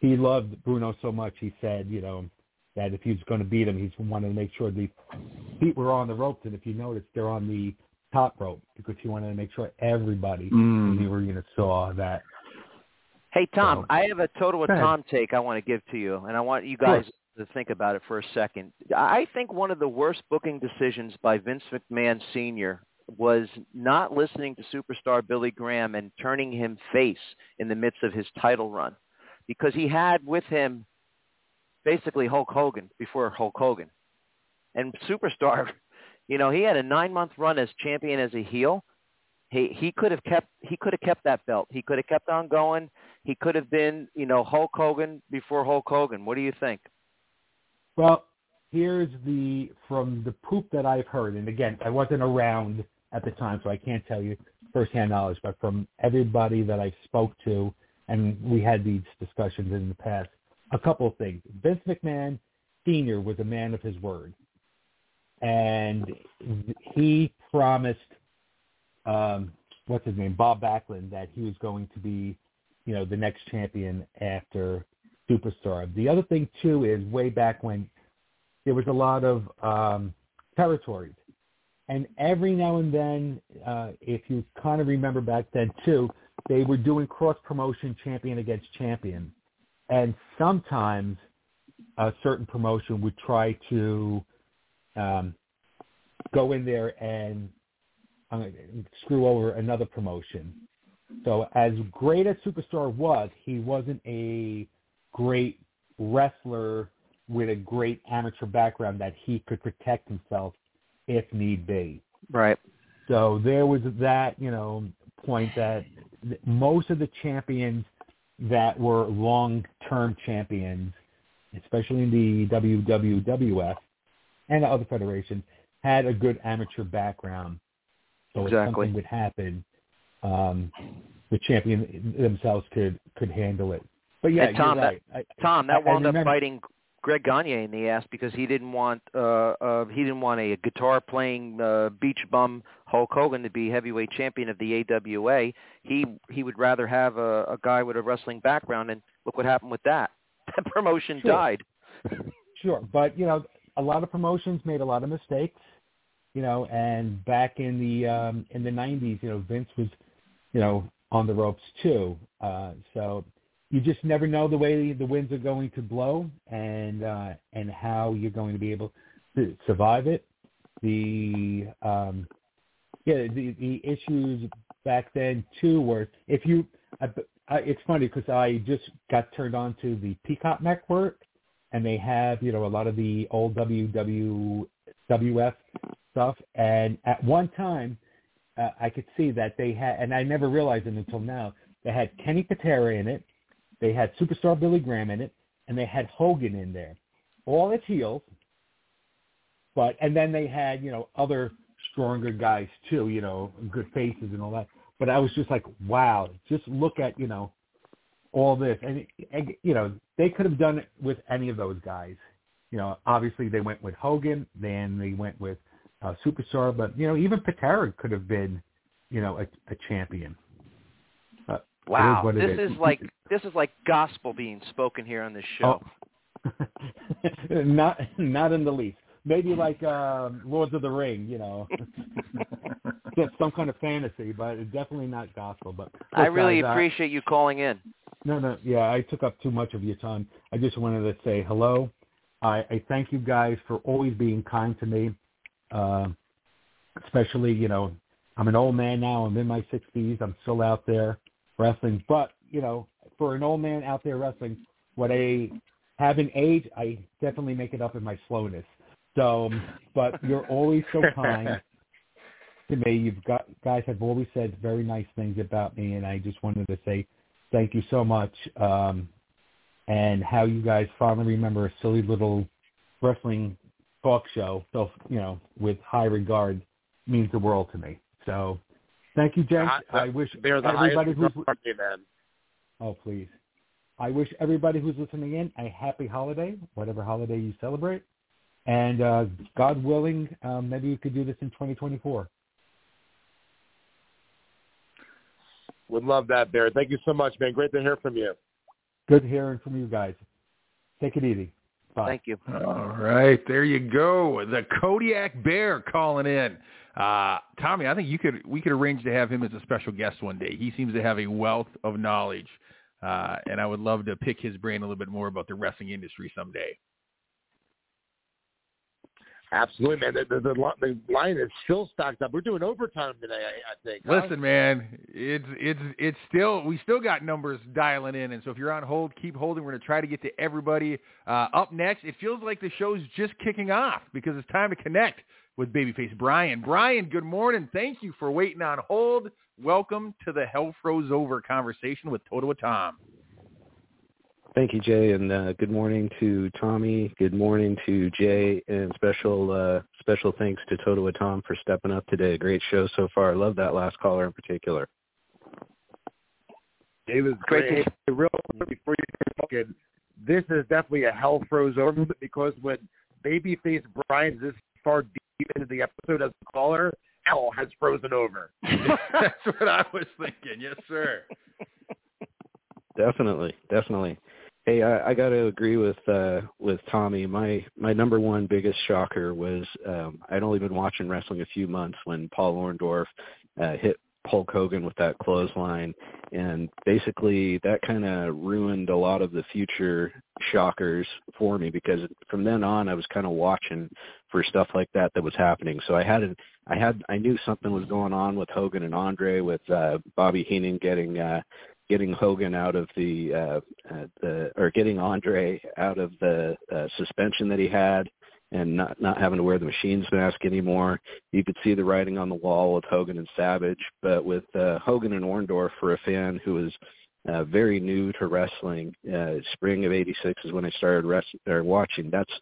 he loved Bruno so much. He said, you know, that if he was going to beat him, he wanted to make sure the feet were on the ropes. And if you notice, they're on the top rope because he wanted to make sure everybody mm. in the arena saw that. Hey Tom, so, I have a Totowa Tom take I want to give to you, and I want you guys to think about it for a second. I think one of the worst booking decisions by Vince McMahon Sr. was not listening to superstar Billy Graham and turning him face in the midst of his title run because he had with him basically Hulk Hogan before Hulk Hogan. And Superstar, you know, he had a nine month run as champion as a heel. He he could have kept he could have kept that belt. He could have kept on going. He could have been, you know, Hulk Hogan before Hulk Hogan. What do you think? Well, here's the from the poop that I've heard, and again, I wasn't around at the time, so I can't tell you firsthand knowledge, but from everybody that I spoke to, and we had these discussions in the past, a couple of things. Vince McMahon Sr. was a man of his word, and he promised, um, what's his name, Bob Backlund, that he was going to be, you know, the next champion after Superstar. The other thing too is way back when there was a lot of um, territories and every now and then, uh, if you kind of remember back then too, they were doing cross promotion champion against champion. And sometimes a certain promotion would try to um, go in there and uh, screw over another promotion. So as great as Superstar was, he wasn't a great wrestler with a great amateur background that he could protect himself if need be. Right. So there was that, you know, point that most of the champions that were long-term champions, especially in the WWF and other federations, had a good amateur background. So exactly. if something would happen, um, the champion themselves could could handle it. But yeah, and Tom, right. that, I, Tom, that I, wound I up fighting Greg Gagne in the ass because he didn't want uh, uh he didn't want a guitar playing uh, beach bum Hulk Hogan to be heavyweight champion of the AWA. He he would rather have a, a guy with a wrestling background, and look what happened with that. That promotion Sure. died. Sure, but you know, a lot of promotions made a lot of mistakes. You know, and back in the um in the '90s, you know, Vince was, you know, on the ropes too. Uh, so you just never know the way the winds are going to blow and uh, and how you're going to be able to survive it. The um, yeah, the the issues back then too were if you. I, I, it's funny because I just got turned on to the Peacock Network, and they have you know a lot of the old WWF stuff. And at one time, uh, I could see that they had, and I never realized it until now. They had Kenny Patera in it, they had superstar Billy Graham in it, and they had Hogan in there, all as heels. But and then they had you know other stronger guys too, you know, good faces and all that. But I was just like, wow, just look at you know all this, and, and you know they could have done it with any of those guys. You know, obviously they went with Hogan, then they went with uh, Superstar, but you know even Patera could have been, you know, a, a champion. Uh, is Wow, it this is like this is like gospel being spoken here on this show. not not in the least. Maybe like um, Lords of the Ring, you know, just some kind of fantasy, but definitely not gospel. But I really guys, uh, appreciate you calling in. no, no, yeah, I took up too much of your time. I just wanted to say hello. I, I thank you guys for always being kind to me, uh, especially you know I'm an old man now. I'm in my 60s. I'm still out there wrestling, but you know, for an old man out there wrestling, what I have in age, I definitely make it up in my slowness. So, um, but you're always so kind to me. You've got guys have always said very nice things about me, and I just wanted to say thank you so much. Um, and how you guys finally remember a silly little wrestling talk show, so you know, with high regard, means the world to me. So, thank you, gents. Uh, I wish They're the everybody highest who's regard, man. Oh, please. I wish everybody who's listening in a happy holiday, whatever holiday you celebrate. And uh, God willing, um, maybe we could do this in 2024. Would love that, Bear. Thank you so much, man. Great to hear from you. Good hearing from you guys. Take it easy. Bye. Thank you. All right, there you go. The Kodiak Bear calling in. Uh, Tommy, I think you could we could arrange to have him as a special guest one day. He seems to have a wealth of knowledge, uh, and I would love to pick his brain a little bit more about the wrestling industry someday. Absolutely, man. The, the, the, the line is still stacked up. We're doing overtime today, I, I think. huh? Listen, man, it's it's it's still we still got numbers dialing in, and so if you're on hold, keep holding. We're gonna try to get to everybody. Uh, up next, it feels like the show's just kicking off because it's time to connect with Babyface Brian. Brian, good morning. Thank you for waiting on hold. Welcome to the Hell Froze Over conversation with Totowa Tom. Thank you, Jay, and uh, good morning to Tommy. Good morning to Jay, and special uh, special thanks to Totowa Tom for stepping up today. Great show so far. I love that last caller in particular. It was great. Hey, real quick before you fucking, this is definitely a hell froze over because when babyface Brian's this far deep into the episode as a caller, hell has frozen over. That's what I was thinking. Yes, sir. Definitely, definitely. Hey, I, I got to agree with uh, with Tommy. My my number one biggest shocker was um, I'd only been watching wrestling a few months when Paul Orndorff uh, hit Hulk Hogan with that clothesline, and basically that kind of ruined a lot of the future shockers for me because from then on I was kind of watching for stuff like that that was happening. So I had I had I knew something was going on with Hogan and Andre with uh, Bobby Heenan getting uh, getting Hogan out of the uh, uh, the or getting Andre out of the uh, suspension that he had and not not having to wear the machines mask anymore. You could see the writing on the wall with Hogan and Savage, but with uh, Hogan and Orndorff for a fan who was uh, very new to wrestling, uh, spring of '86 is when I started rest- or watching. That's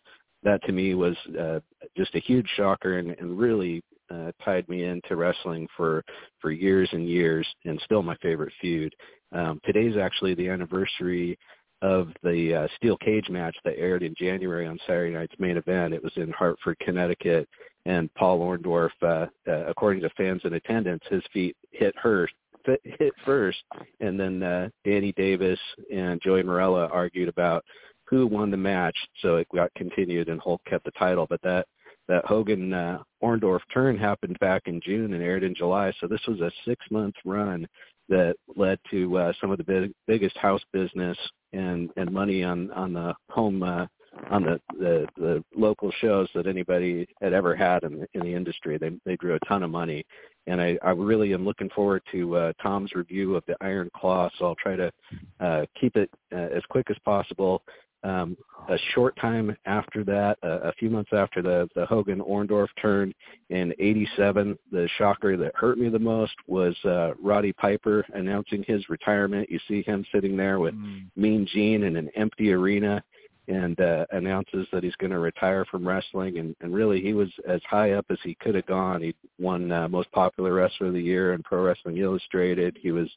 that to me was uh, just a huge shocker and, and really uh, tied me into wrestling for for years and years, and still my favorite feud. Um, today's actually the anniversary of the uh, steel cage match that aired in January on Saturday night's main event. It was in Hartford, Connecticut, and Paul Orndorff, uh, uh, according to fans in attendance, his feet hit her hit first, and then uh, Danny Davis and Joey Marella argued about who won the match, so it got continued, and Hulk kept the title. But that that Hogan uh, Orndorff turn happened back in June and aired in July, so this was a six month run that led to uh, some of the big, biggest house business and and money on on the home uh, on the, the the local shows that anybody had ever had in the, in the industry. They they drew a ton of money, and I, I really am looking forward to uh, Tom's review of the Iron Claw. So I'll try to uh, keep it uh, as quick as possible um, a short time after that, uh, a few months after the the Hogan Orndorff turn in '87, the shocker that hurt me the most was uh, Roddy Piper announcing his retirement. You see him sitting there with mm. Mean Gene in an empty arena and uh, announces that he's going to retire from wrestling. And, and really, he was as high up as he could have gone. He won uh, Most Popular Wrestler of the Year in Pro Wrestling Illustrated. He was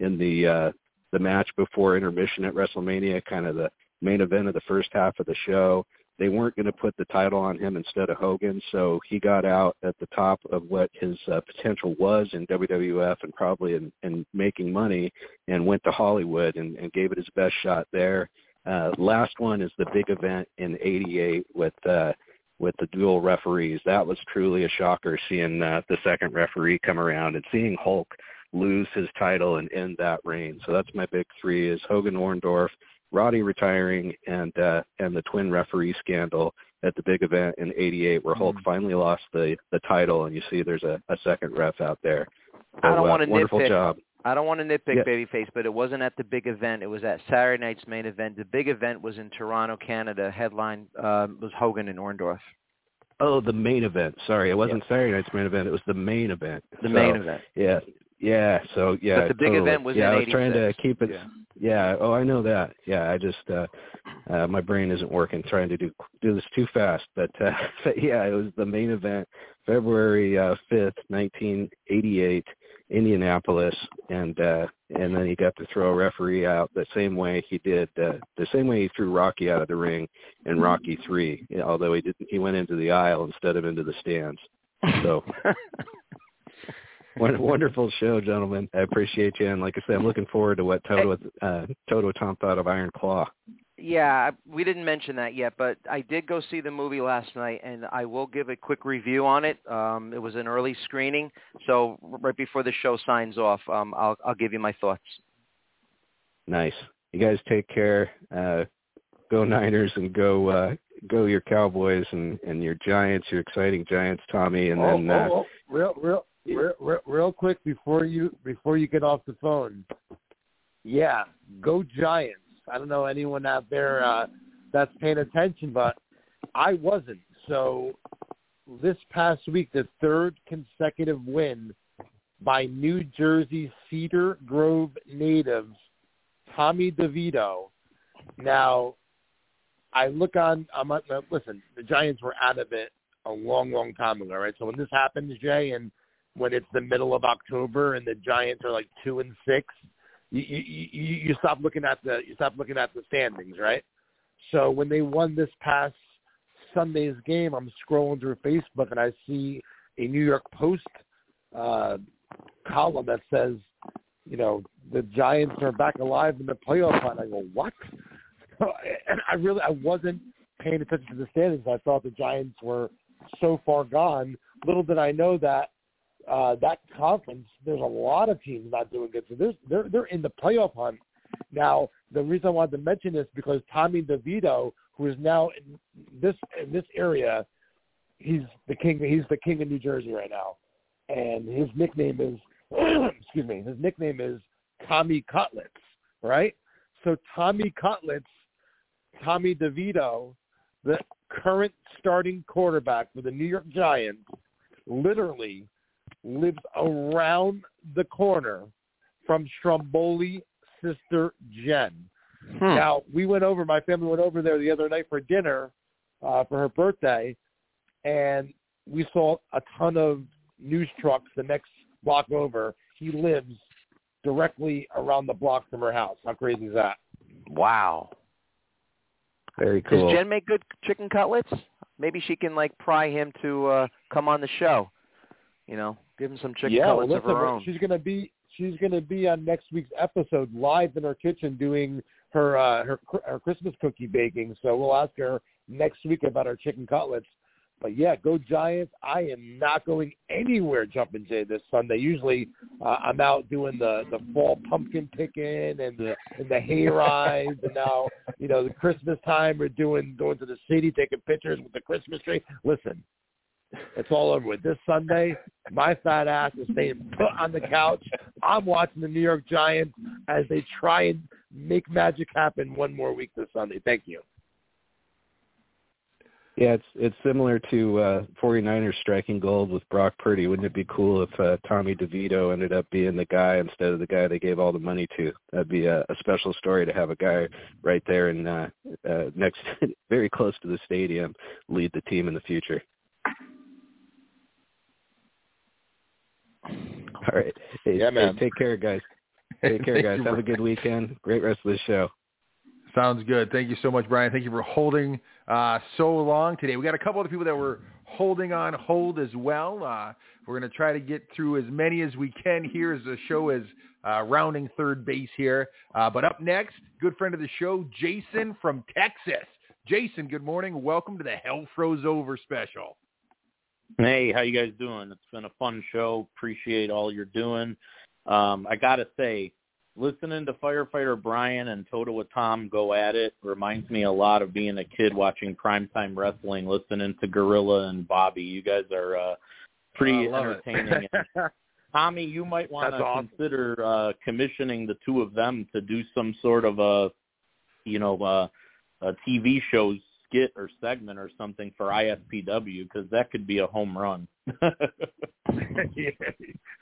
in the uh, the match before intermission at WrestleMania, kind of the main event of the first half of the show. They weren't going to put the title on him instead of Hogan, so he got out at the top of what his uh, potential was in WWF and probably in, in making money, and went to Hollywood and, and gave it his best shot there. Uh, last one is the big event in '88 with uh, with the dual referees. That was truly a shocker seeing uh, the second referee come around and seeing Hulk lose his title and end that reign. So that's my big three: is Hogan Orndorff, Roddy retiring and uh, and the twin referee scandal at the big event in '88, where Hulk mm-hmm. finally lost the the title, and you see there's a, a second ref out there. So, I don't want to uh, wonderful nitpick. job. I don't want to nitpick yeah. babyface, but it wasn't at the big event. It was at Saturday night's main event. The big event was in Toronto, Canada. Headline um, was Hogan and Orndorff. Oh, the main event. Sorry, it wasn't yep. Saturday night's main event. It was the main event. The so, main event. Yeah, yeah. So yeah, but the big totally. event was yeah. in I was trying to keep it. Yeah. Yeah. Oh, I know that. Yeah. I just uh, uh my brain isn't working trying to do do this too fast. But uh, but yeah, it was the main event, February uh, fifth, nineteen eighty eight, Indianapolis, and uh and then he got to throw a referee out the same way he did uh, the same way he threw Rocky out of the ring in Rocky three. Although he didn't, he went into the aisle instead of into the stands. So wonderful show, gentlemen. I appreciate you, and like I said, I'm looking forward to what Toto uh, Totowa Tom thought of Iron Claw. Yeah, we didn't mention that yet, but I did go see the movie last night, and I will give a quick review on it. Um, it was an early screening, so right before the show signs off, um, I'll I'll give you my thoughts. Nice. You guys take care. Uh, go Niners and go uh, go your Cowboys and and your Giants, your exciting Giants, Tommy, and oh, then uh, oh, real real real, real, real quick before you before you get off the phone. Yeah, go Giants. I don't know anyone out there uh, that's paying attention, but I wasn't. So this past week, the third consecutive win by New Jersey Cedar Grove natives Tommy DeVito Now, I look on. I'm now, listen. The Giants were out of it a long, long time ago, right? So when this happens, Jay, and when it's the middle of October and the Giants are like two and six, you you you, stop looking at the you stop looking at the standings, right? So when they won this past Sunday's game, I'm scrolling through Facebook and I see a New York Post uh, column that says, you know, the Giants are back alive in the playoff hunt. I go, what? and I really I wasn't paying attention to the standings. I thought the Giants were so far gone. Little did I know that uh, that conference, there's a lot of teams not doing good. So they're they're in the playoff hunt now. The reason I wanted to mention this because Tommy DeVito, who is now in this in this area, he's the king. He's the king of New Jersey right now, and his nickname is excuse me. His nickname is Tommy Cutlets. Right. So Tommy Cutlets, Tommy DeVito, the current starting quarterback for the New York Giants, literally lives around the corner from Stromboli sister Jen. Hmm. Now we went over. My family went over there the other night for dinner uh, for her birthday, and we saw a ton of news trucks the next block over. He lives directly around the block from her house. How crazy is that? Wow. Very cool. Does Jen make good chicken cutlets? Maybe she can like pry him to uh come on the show. You know, give him some chicken yeah, cutlets well, of her own. She's gonna be she's gonna be on next week's episode live in her kitchen doing her uh her her Christmas cookie baking. So we'll ask her next week about our chicken cutlets. But yeah, go Giants! I am not going anywhere jumping jay this Sunday. Usually, uh, I'm out doing the the fall pumpkin picking and the and the hay rides, and now you know the Christmas time we're doing going to the city taking pictures with the Christmas tree. Listen, it's all over with. This Sunday, my fat ass is staying put on the couch. I'm watching the New York Giants as they try and make magic happen one more week this Sunday. Thank you. Yeah, it's it's similar to uh 49ers striking gold with Brock Purdy. Wouldn't it be cool if uh, Tommy DeVito ended up being the guy instead of the guy they gave all the money to? That'd be a, a special story to have a guy right there and uh, uh next very close to the stadium lead the team in the future. All right. Hey, yeah, man. Hey, take care, guys. Take care, guys. Have a good weekend. Great rest of the show. Sounds good. Thank you so much, Brian. Thank you for holding uh, so long today. We got a couple of people that were holding on hold as well. Uh, we're going to try to get through as many as we can here as the show is uh, rounding third base here. Uh, but up next, good friend of the show, Jason from Texas. Jason, good morning. Welcome to the Hell Froze Over special. Hey, how you guys doing? It's been a fun show. Appreciate all you're doing. Um, I gotta say, listening to firefighter Brian and Totowa Tom go at it reminds me a lot of being a kid watching primetime wrestling, listening to Gorilla and Bobby. You guys are uh, pretty entertaining. Tommy, you might want to awesome. consider uh, commissioning the two of them to do some sort of a, you know, uh, a TV show skit or segment or something for ISPW because that could be a home run.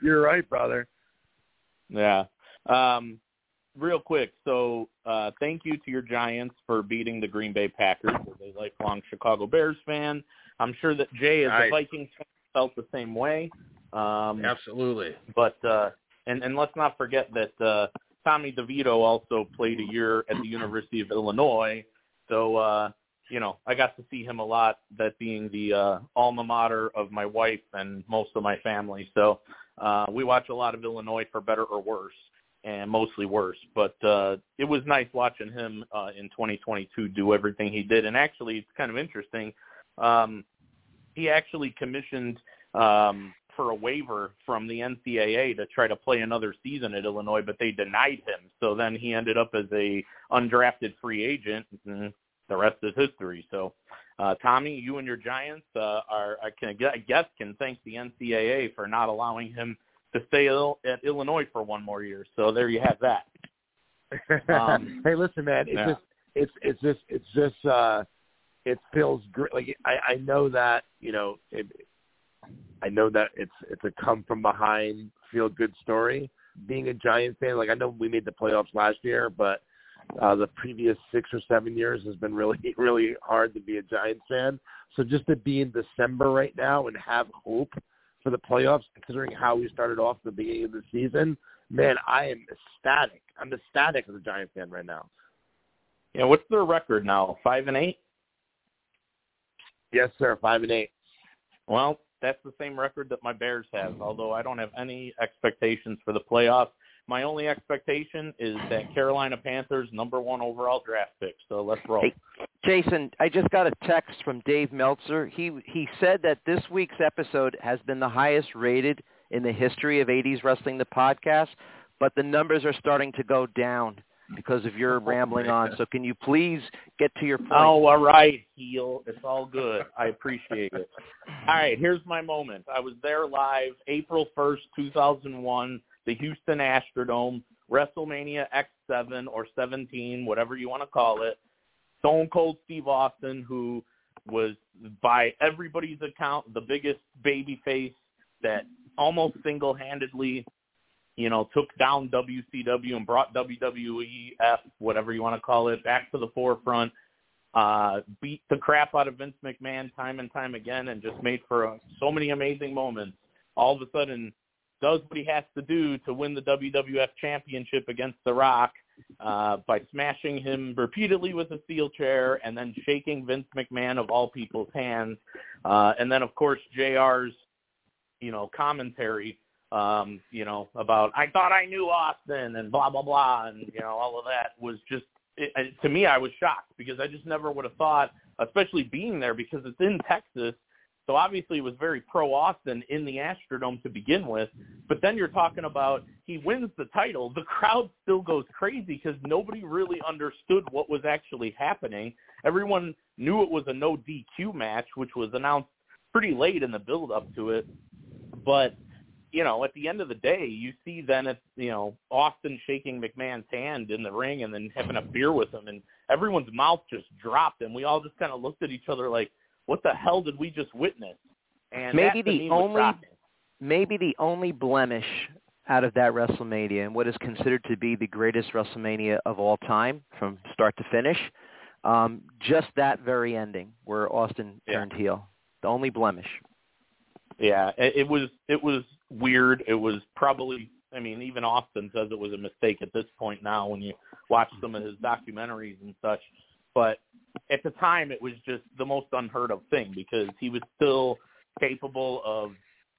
You're right, brother. Yeah. Um, real quick, so uh, thank you to your Giants for beating the Green Bay Packers. As a lifelong Chicago Bears fan, I'm sure that Jay, as Nice. a Vikings fan, felt the same way. Um, Absolutely. but uh, and and let's not forget that uh, Tommy DeVito also played a year at the University of Illinois. So uh, you know, I got to see him a lot. That being the uh, alma mater of my wife and most of my family. So uh, we watch a lot of Illinois for better or worse, and mostly worse. But uh, it was nice watching him uh, in 2022 do everything he did. And actually, it's kind of interesting. Um, he actually commissioned um, for a waiver from the NCAA to try to play another season at Illinois, but they denied him. So then he ended up as a undrafted free agent, and the rest is history. So, uh, Tommy, you and your Giants uh, are, I can I guess, can thank the NCAA for not allowing him to stay il- at Illinois for one more year. So there you have that. Um, hey, listen, man. It's yeah. just it's it's just it's just uh it feels great. Like I I know that you know it, I know that it's it's a come from behind feel good story. Being a Giant fan, like I know we made the playoffs last year, but uh, the previous six or seven years has been really, really hard to be a Giants fan. So just to be in December right now and have hope for the playoffs, considering how we started off the beginning of the season, man, I am ecstatic. I'm ecstatic as a Giants fan right now. Yeah, what's their record now? Five and eight. Yes, sir. Five and eight. Well, that's the same record that my Bears have. Although I don't have any expectations for the playoffs. My only expectation is that Carolina Panthers number one overall draft pick. So let's roll. Hey, Jason, I just got a text from Dave Meltzer. He he said that this week's episode has been the highest rated in the history of 80s Wrestling, the podcast, but the numbers are starting to go down because of your rambling on. So can you please get to your point? Oh, all right, heel. It's all good. I appreciate it. All right, here's my moment. I was there live April 1st, 2001, the Houston Astrodome, WrestleMania X7 or 17, whatever you want to call it. Stone Cold Steve Austin, who was by everybody's account the biggest baby face that almost single-handedly you know, took down WCW and brought WWEF, whatever you want to call it, back to the forefront, uh, beat the crap out of Vince McMahon time and time again and just made for uh, so many amazing moments. All of a sudden does what he has to do to win the WWF championship against The Rock uh, by smashing him repeatedly with a steel chair and then shaking Vince McMahon of all people's hands. Uh, and then, of course, JR's, you know, commentary um, you know, about I thought I knew Austin and blah blah blah, and you know all of that was just it, to me I was shocked because I just never would have thought, especially being there because it's in Texas. So obviously it was very pro Austin in the Astrodome to begin with, but then you're talking about he wins the title, the crowd still goes crazy because nobody really understood what was actually happening. Everyone knew it was a no DQ match, which was announced pretty late in the build up to it, but you know, at the end of the day, you see then it's, you know, Austin shaking McMahon's hand in the ring and then having a beer with him and everyone's mouth just dropped and we all just kind of looked at each other like, what the hell did we just witness? And maybe the only maybe the only blemish out of that WrestleMania and what is considered to be the greatest WrestleMania of all time from start to finish, um, just that very ending where Austin yeah. turned heel. The only blemish. Yeah, it, it was it was weird. It was probably, I mean, even Austin says it was a mistake at this point now when you watch some of his documentaries and such. But at the time, it was just the most unheard of thing because he was still capable of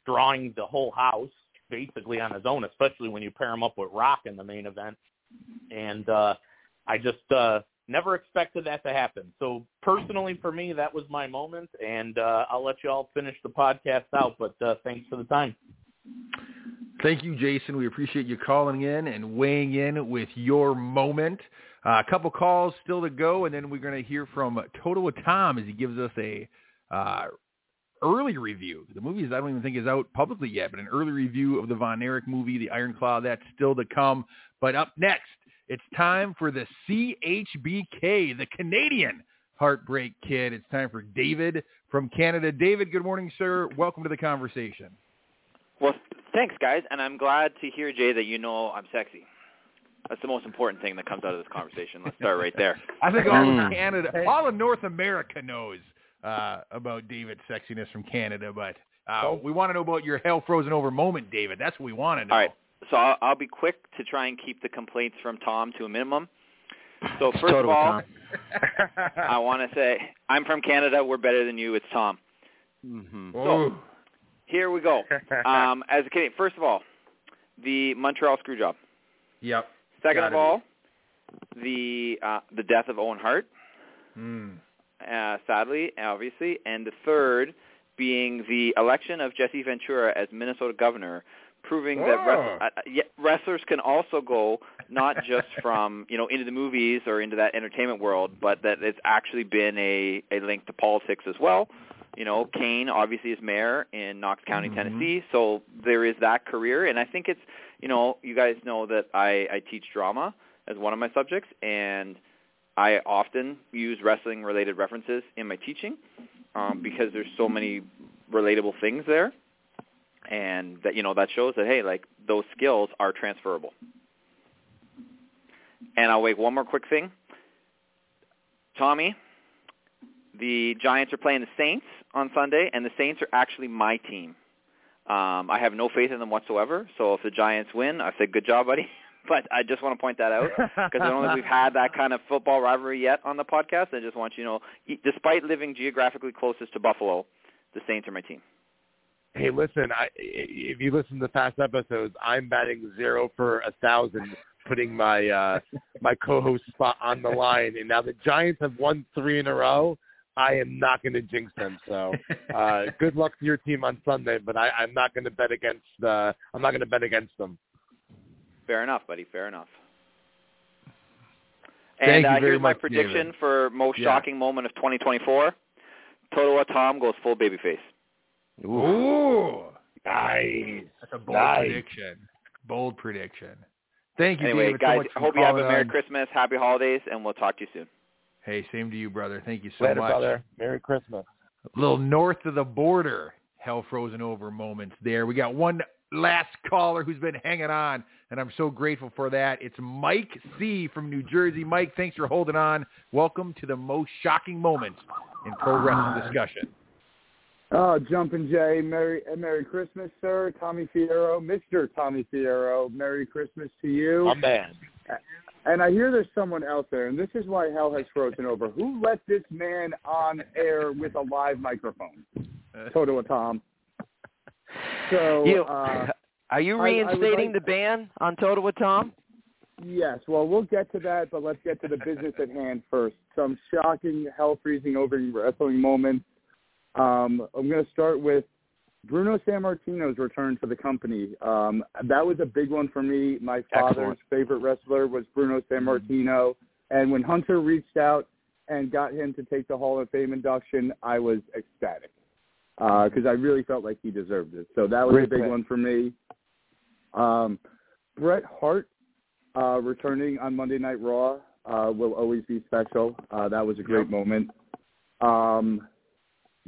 drawing the whole house basically on his own, especially when you pair him up with Rock in the main event. And uh, I just uh, never expected that to happen. So personally, for me, that was my moment, and uh, I'll let you all finish the podcast out. But uh, thanks for the time. Thank you, Jason. We appreciate you calling in and weighing in with your moment. Uh, a couple calls still to go, and then we're going to hear from Totowa Tom as he gives us a uh, early review. The movie is I don't even think is out publicly yet, but an early review of the Von Erich movie, The Iron Claw. That's still to come. But up next, it's time for the CHBK, the Canadian Heartbreak Kid. It's time for David from Canada. David, good morning, sir. Welcome to the conversation. Well, thanks, guys, and I'm glad to hear, Jay, that you know I'm sexy. That's the most important thing that comes out of this conversation. Let's start right there. I think all of Canada, all of North America knows uh, about David's sexiness from Canada, but uh, we want to know about your hell frozen over moment, David. That's what we want to know. All right, so I'll, I'll be quick to try and keep the complaints from Tom to a minimum. So first totally of all, Tom. I want to say I'm from Canada. We're better than you. It's Tom. Mm-hmm. So here we go. Um, as a Canadian, first of all, the Montreal Screwjob. Yep. Second Gotta of be. all, the uh, the death of Owen Hart. Mm. uh, sadly, obviously, and the third being the election of Jesse Ventura as Minnesota governor, proving that Oh. wrest- uh, yeah, wrestlers can also go not just from you know into the movies or into that entertainment world, but that it's actually been a a link to politics as well. You know, Kane obviously is mayor in Knox County, Mhm. Tennessee, so there is that career, and I think it's you know you guys know that I I teach drama as one of my subjects, and I often use wrestling related references in my teaching um, because there's so many relatable things there, and that you know that shows that hey, like those skills are transferable. And I'll wait one more quick thing. Tommy, the Giants are playing the Saints on Sunday, and the Saints are actually my team. Um, I have no faith in them whatsoever. So if the Giants win, I say good job, buddy. but I just want to point that out because I don't think we've had that kind of football rivalry yet on the podcast. I just want you to know, despite living geographically closest to Buffalo, the Saints are my team. Hey, listen, I, if you listen to past episodes, I'm batting zero for a thousand, putting my uh, my co-host spot on the line. And now the Giants have won three in a row. I am not going to jinx them. So, uh, good luck to your team on Sunday. But I, I'm not going to bet against. Uh, I'm not going to bet against them. Fair enough, buddy. Fair enough. Thank and uh, you very here's my much, prediction David. for most Yeah. shocking moment of 2024. Totowa Tom goes full babyface. Ooh, nice. That's a bold Nice. prediction. Bold prediction. Thank you, anyway, David, so guys, much for hope you have a Merry on. Christmas, Happy Holidays, and we'll talk to you soon. Hey, same to you, brother. Thank you so Later, much. brother. Merry Christmas. A little north of the border, hell frozen over moments there. We got one last caller who's been hanging on, and I'm so grateful for that. It's Mike C. from New Jersey. Mike, thanks for holding on. Welcome to the most shocking moment in pro wrestling discussion. Oh, Jumpin' Jay, Merry Merry Christmas, sir. Tommy Fierro, Mr. Tommy Fierro, Merry Christmas to you. My man. And I hear there's someone out there, and this is why hell has frozen over. Who let this man on air with a live microphone? Totowa Tom. So, You- uh, Are you I- I reinstating like- the ban on Totowa Tom? Yes, well, we'll get to that, but let's get to the business at hand first. Some shocking, hell-freezing over wrestling moments. Um, I'm going to start with Bruno Sammartino's return to the company. Um, that was a big one for me. My father's Excellent. favorite wrestler was Bruno Sammartino, and when Hunter reached out and got him to take the Hall of Fame induction, I was ecstatic because I really felt like he deserved it. So that was Great a big pick. one for me. Um, Bret Hart uh, returning on Monday Night Raw uh, will always be special. Uh, that was a great moment. Um,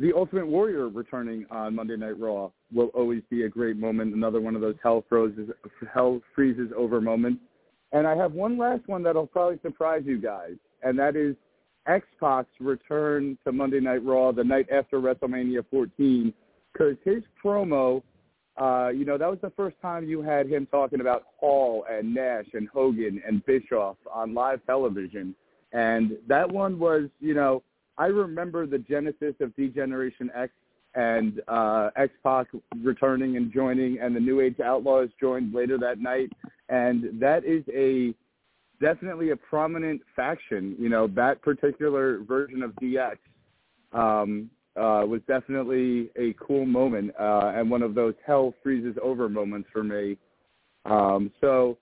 the Ultimate Warrior returning on Monday Night Raw will always be a great moment. Another one of those hell freezes, hell freezes over moments. And I have one last one that'll probably surprise you guys, and that is X Pac's return to Monday Night Raw the night after WrestleMania 14, because his promo uh, you know, that was the first time you had him talking about Hall and Nash and Hogan and Bischoff on live television. And that one was, you know, I remember the genesis of D-Generation X and uh, X Pac returning and joining, and the New Age Outlaws joined later that night. And that is a definitely a prominent faction. You know, that particular version of DX um, uh, was definitely a cool moment uh, and one of those hell freezes over moments for me. Um, so,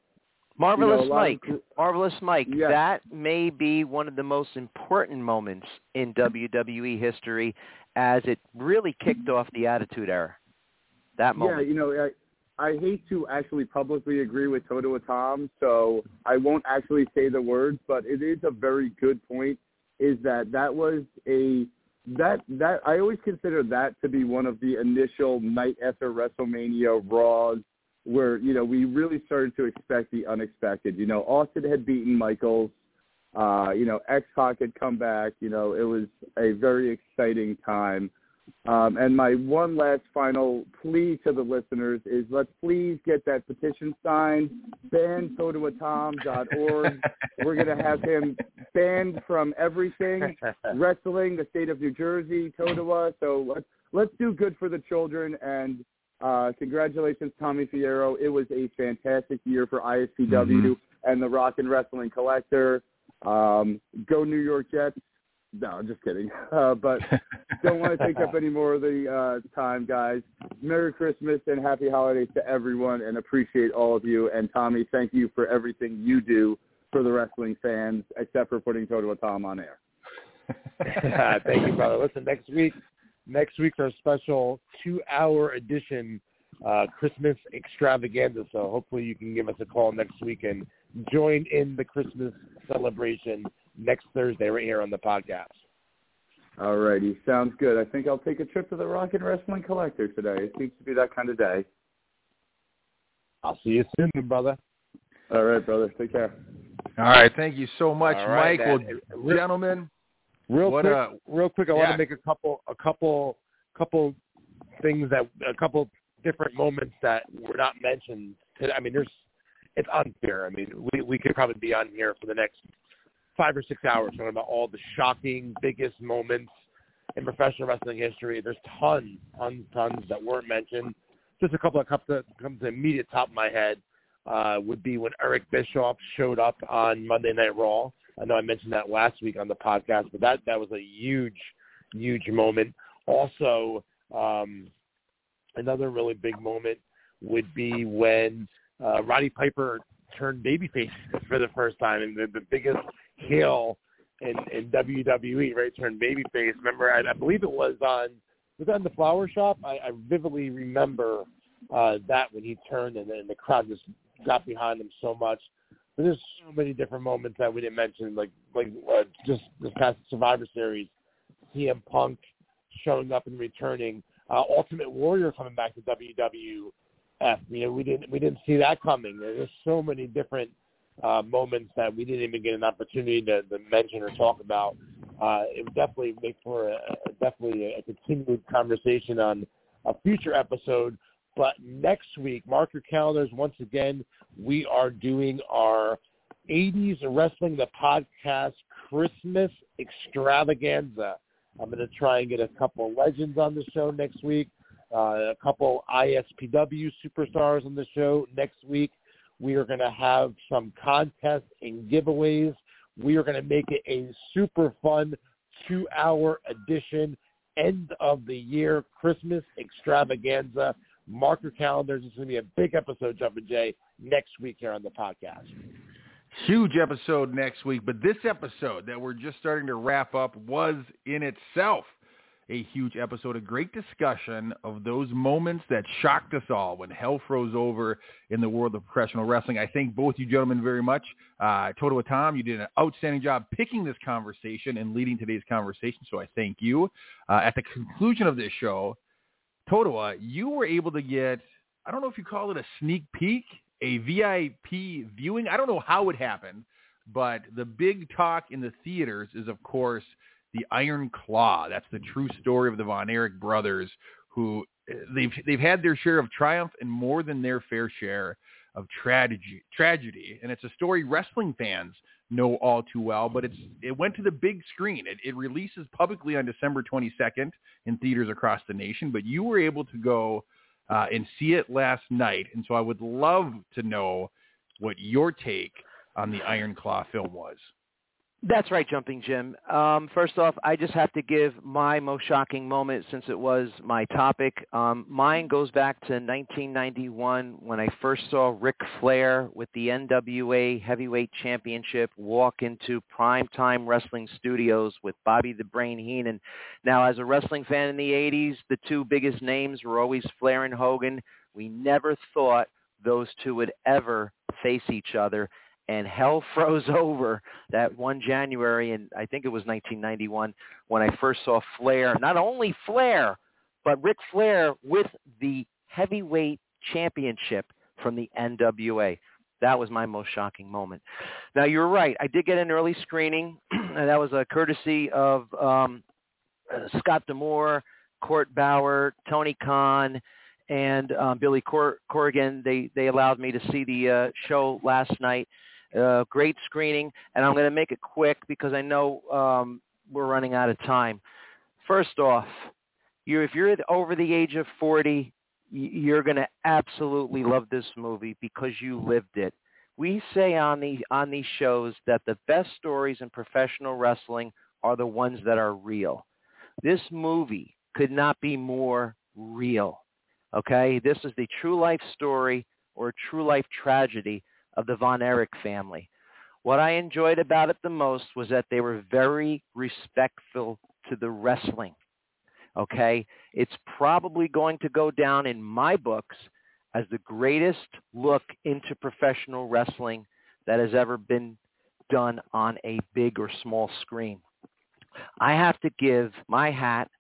Marvelous you know, lot of Mike. Marvelous Mike. Yes. That may be one of the most important moments in WWE history as it really kicked off the Attitude Era. That moment. Yeah, you know, I, I hate to actually publicly agree with Totowa Tom, so I won't actually say the words, but it is a very good point. Is that that was a that that I always consider that to be one of the initial night after WrestleMania Raws where you know we really started to expect the unexpected. You know, Austin had beaten Michaels. Uh, you know, X Pac had come back. You know, it was a very exciting time. Um, and my one last final plea to the listeners is let's please get that petition signed, ban totoatom.org. We're going to have him banned from everything, wrestling, the state of New Jersey, Totowa. So let's, let's do good for the children. And uh, congratulations, Tommy Fierro. It was a fantastic year for ISPW Mhm. and the Rock and Wrestling Collector. Um, go New York Jets. No, I'm just kidding. Uh, but don't want to take up any more of the uh, time, guys. Merry Christmas and happy holidays to everyone, and appreciate all of you. And Tommy, thank you for everything you do for the wrestling fans, except for putting Totowa Tom on air. Thank you, brother. Listen, next week, next week's our special two-hour edition uh, Christmas extravaganza. So hopefully you can give us a call next week and join in the Christmas celebration next Thursday right here on the podcast. All righty, sounds good. I think I'll take a trip to the Rock and Wrestling Collector today. It seems to be that kind of day. I'll see you soon, brother. All right, brother. Take care. All right, thank you so much, All right, Mike. Well, man. gentlemen, Real what quick, uh, real quick, I want to make a couple, a couple, couple things that, a couple different moments that were not mentioned. Today. I mean, there's, it's unfair. I mean, we we could probably be on here for the next five or six hours talking about all the shocking, biggest moments in professional wrestling history. There's tons, tons, tons that weren't mentioned. Just a couple of come to, come to the immediate top of my head uh, would be when Eric Bischoff showed up on Monday Night Raw. I know I mentioned that last week on the podcast, but that that was a huge, huge moment. Also, um, another really big moment would be when uh, Roddy Piper turned babyface for the first time, and the, the biggest heel in, in WWE, right? Turned babyface. Remember, I, I believe it was on was that in the flower shop? I, I vividly remember uh, that when he turned, and then the crowd just got behind him so much. But there's so many different moments that we didn't mention, like like uh, just this past Survivor Series, CM Punk showing up and returning, uh, Ultimate Warrior coming back to WWF. You know, we didn't we didn't see that coming. There's so many different uh, moments that we didn't even get an opportunity to, to mention or talk about. Uh, it would definitely make for a, definitely a continued conversation on a future episode. But next week, mark your calendars. Once again, we are doing our 80s Wrestling the Podcast Christmas extravaganza. I'm going to try and get a couple of legends on the show next week, uh, a couple ISPW superstars on the show next week. We are going to have some contests and giveaways. We are going to make it a super fun two-hour edition, end of the year Christmas extravaganza. Mark your calendars. It's going to be a big episode, Jumpin' Jay, next week here on the podcast. huge episode next week. But this episode that we're just starting to wrap up was in itself a huge episode, a great discussion of those moments that shocked us all when hell froze over in the world of professional wrestling. I thank both you gentlemen very much. Uh, Totowa Tom, you did an outstanding job picking this conversation and leading today's conversation, so I thank you. Uh, at the conclusion of this show, Totowa, you were able to get, I don't know if you call it a sneak peek, a VIP viewing. I don't know how it happened, but the big talk in the theaters is, of course, the Iron Claw. That's the true story of the Von Erich brothers who eh, they've they've had their share of triumph and more than their fair share of tragedy tragedy. And it's a story wrestling fans know all too well but it's it went to the big screen. It, it releases publicly on december 22nd in theaters across the nation but you were able to go uh, and see it last night. And so i would love to know what your take on the iron claw film was That's right, Jumping Jim. Um, first off, I just have to give my most shocking moment since it was my topic. Um, mine goes back to 1991 when I first saw Ric Flair with the NWA Heavyweight Championship walk into Primetime Wrestling Studios with Bobby the Brain Heenan. Now, as a wrestling fan in the 80s, the two biggest names were always Flair and Hogan. We never thought those two would ever face each other and hell froze over that one January, and I think it was 1991 when I first saw Flair. Not only Flair, but Ric Flair with the heavyweight championship from the NWA. That was my most shocking moment. Now you're right. I did get an early screening, and that was a courtesy of um, Scott D'Amore, Court Bauer, Tony Khan, and um, Billy Cor- Corgan. They they allowed me to see the uh, show last night. Uh, great screening, and I'm going to make it quick because I know um, we're running out of time. First off, you if you're over the age of 40, you're going to absolutely love this movie because you lived it. We say on the on these shows that the best stories in professional wrestling are the ones that are real. This movie could not be more real. Okay, this is the true life story or true life tragedy of the Von Erich family. What I enjoyed about it the most was that they were very respectful to the wrestling. Okay? It's probably going to go down in my books as the greatest look into professional wrestling that has ever been done on a big or small screen. I have to give my hat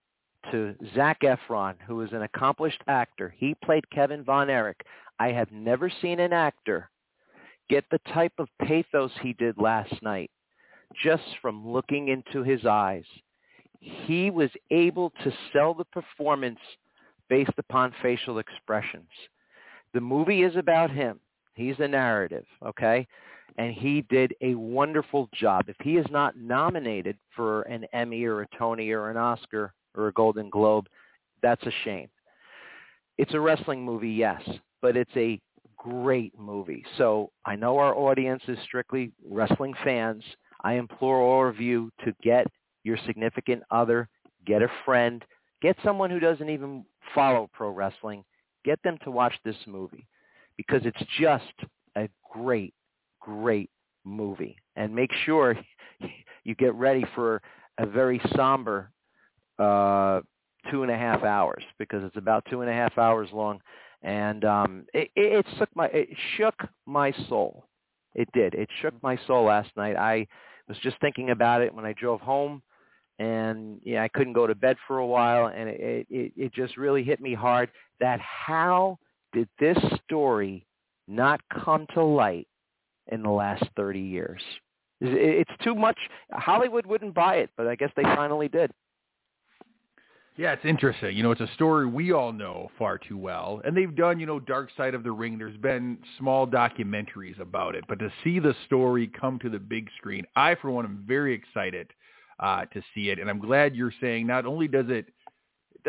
to Zac Efron, who is an accomplished actor. He played Kevin Von Erich. I have never seen an actor get the type of pathos he did last night just from looking into his eyes. He was able to sell the performance based upon facial expressions. The movie is about him. He's the narrative, okay? And he did a wonderful job. If he is not nominated for an Emmy or a Tony or an Oscar or a Golden Globe, that's a shame. It's a wrestling movie, yes, but it's a great movie. So I know our audience is strictly wrestling fans. I implore all of you to get your significant other, get a friend, get someone who doesn't even follow pro wrestling, get them to watch this movie because it's just a great, great movie. And make sure you get ready for a very somber uh, two and a half hours because it's about two and a half hours long, and um, it, it, it shook my it shook my soul. It did. It shook my soul last night. I was just thinking about it when I drove home, and yeah, I couldn't go to bed for a while, and it it, it just really hit me hard that how did this story not come to light in the last 30 years? It's too much. Hollywood wouldn't buy it, but I guess they finally did. Yeah, it's interesting. You know, it's a story we all know far too well. And they've done, you know, Dark Side of the Ring. There's been small documentaries about it. But to see the story come to the big screen, I, for one, am very excited uh, to see it. And I'm glad you're saying not only does it,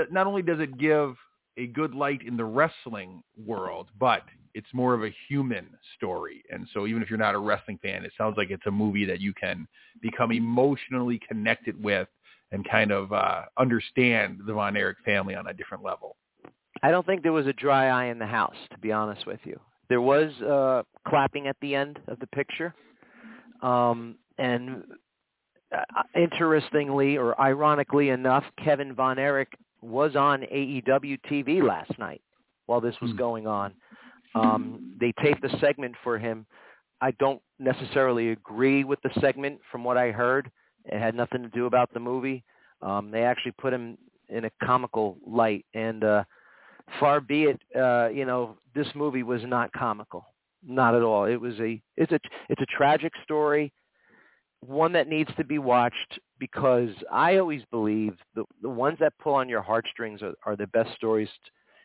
not only does it give a good light in the wrestling world, but it's more of a human story. And so even if you're not a wrestling fan, it sounds like it's a movie that you can become emotionally connected with and kind of uh, understand the Von Erich family on a different level. I don't think there was a dry eye in the house, to be honest with you. There was uh, clapping at the end of the picture, um, and uh, interestingly or ironically enough, Kevin Von Erich was on AEW TV last night while this was hmm. going on. Um, they taped a segment for him. I don't necessarily agree with the segment from what I heard. It had nothing to do about the movie. Um, they actually put him in a comical light, and uh, far be it, uh, you know, this movie was not comical, not at all. It was a it's a it's a tragic story, one that needs to be watched because I always believe the the ones that pull on your heartstrings are, are the best stories,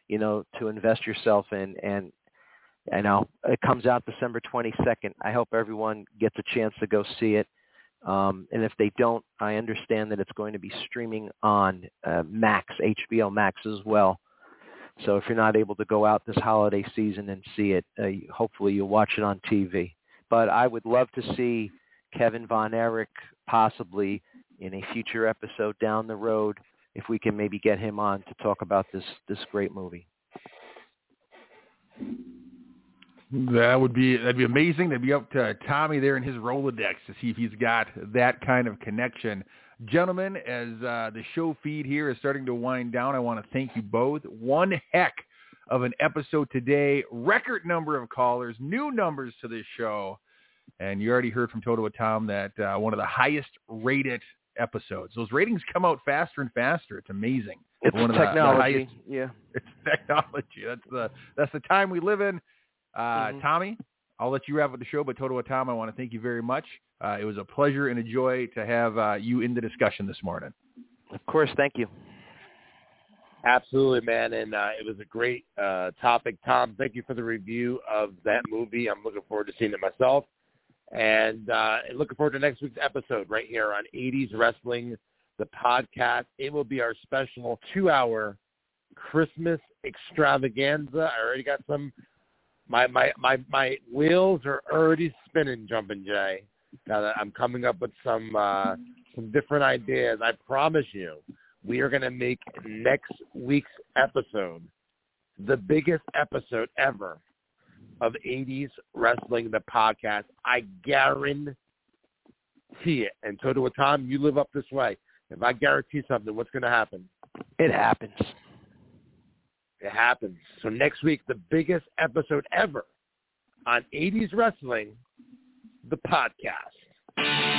you know, to invest yourself in. And I know it comes out December 22nd. I hope everyone gets a chance to go see it. Um, and if they don't, I understand that it's going to be streaming on uh, Max, HBO Max as well. So if you're not able to go out this holiday season and see it, uh, hopefully you'll watch it on TV. But I would love to see Kevin Von Erich possibly in a future episode down the road if we can maybe get him on to talk about this this great movie. That would be that'd be amazing. That'd be up to Tommy there in his Rolodex to see if he's got that kind of connection. Gentlemen, as uh, the show feed here is starting to wind down, I want to thank you both. One heck of an episode today. Record number of callers, new numbers to this show. And you already heard from Totowa Tom that uh, one of the highest rated episodes. Those ratings come out faster and faster. It's amazing. It's one technology. The, the highest, yeah. It's technology. That's the that's the time we live in. Uh, mm-hmm. Tommy, I'll let you wrap up the show, but Totowa Tom, I want to thank you very much. Uh, it was a pleasure and a joy to have uh, you in the discussion this morning. Of course, thank you. Absolutely, man, and uh, it was a great uh, topic. Tom, thank you for the review of that movie. I'm looking forward to seeing it myself, and uh, looking forward to next week's episode right here on 80s Wrestling, the podcast. It will be our special two-hour Christmas extravaganza. I already got some my my my my wheels are already spinning, Jumpin' Jay. Now that I'm coming up with some uh, some different ideas, I promise you, we are going to make next week's episode the biggest episode ever of 80s Wrestling the podcast. I guarantee it. And Totowa Tom, you live up this way. If I guarantee something, what's going to happen? It happens. It happens. So next week, the biggest episode ever on 80s Wrestling, the podcast.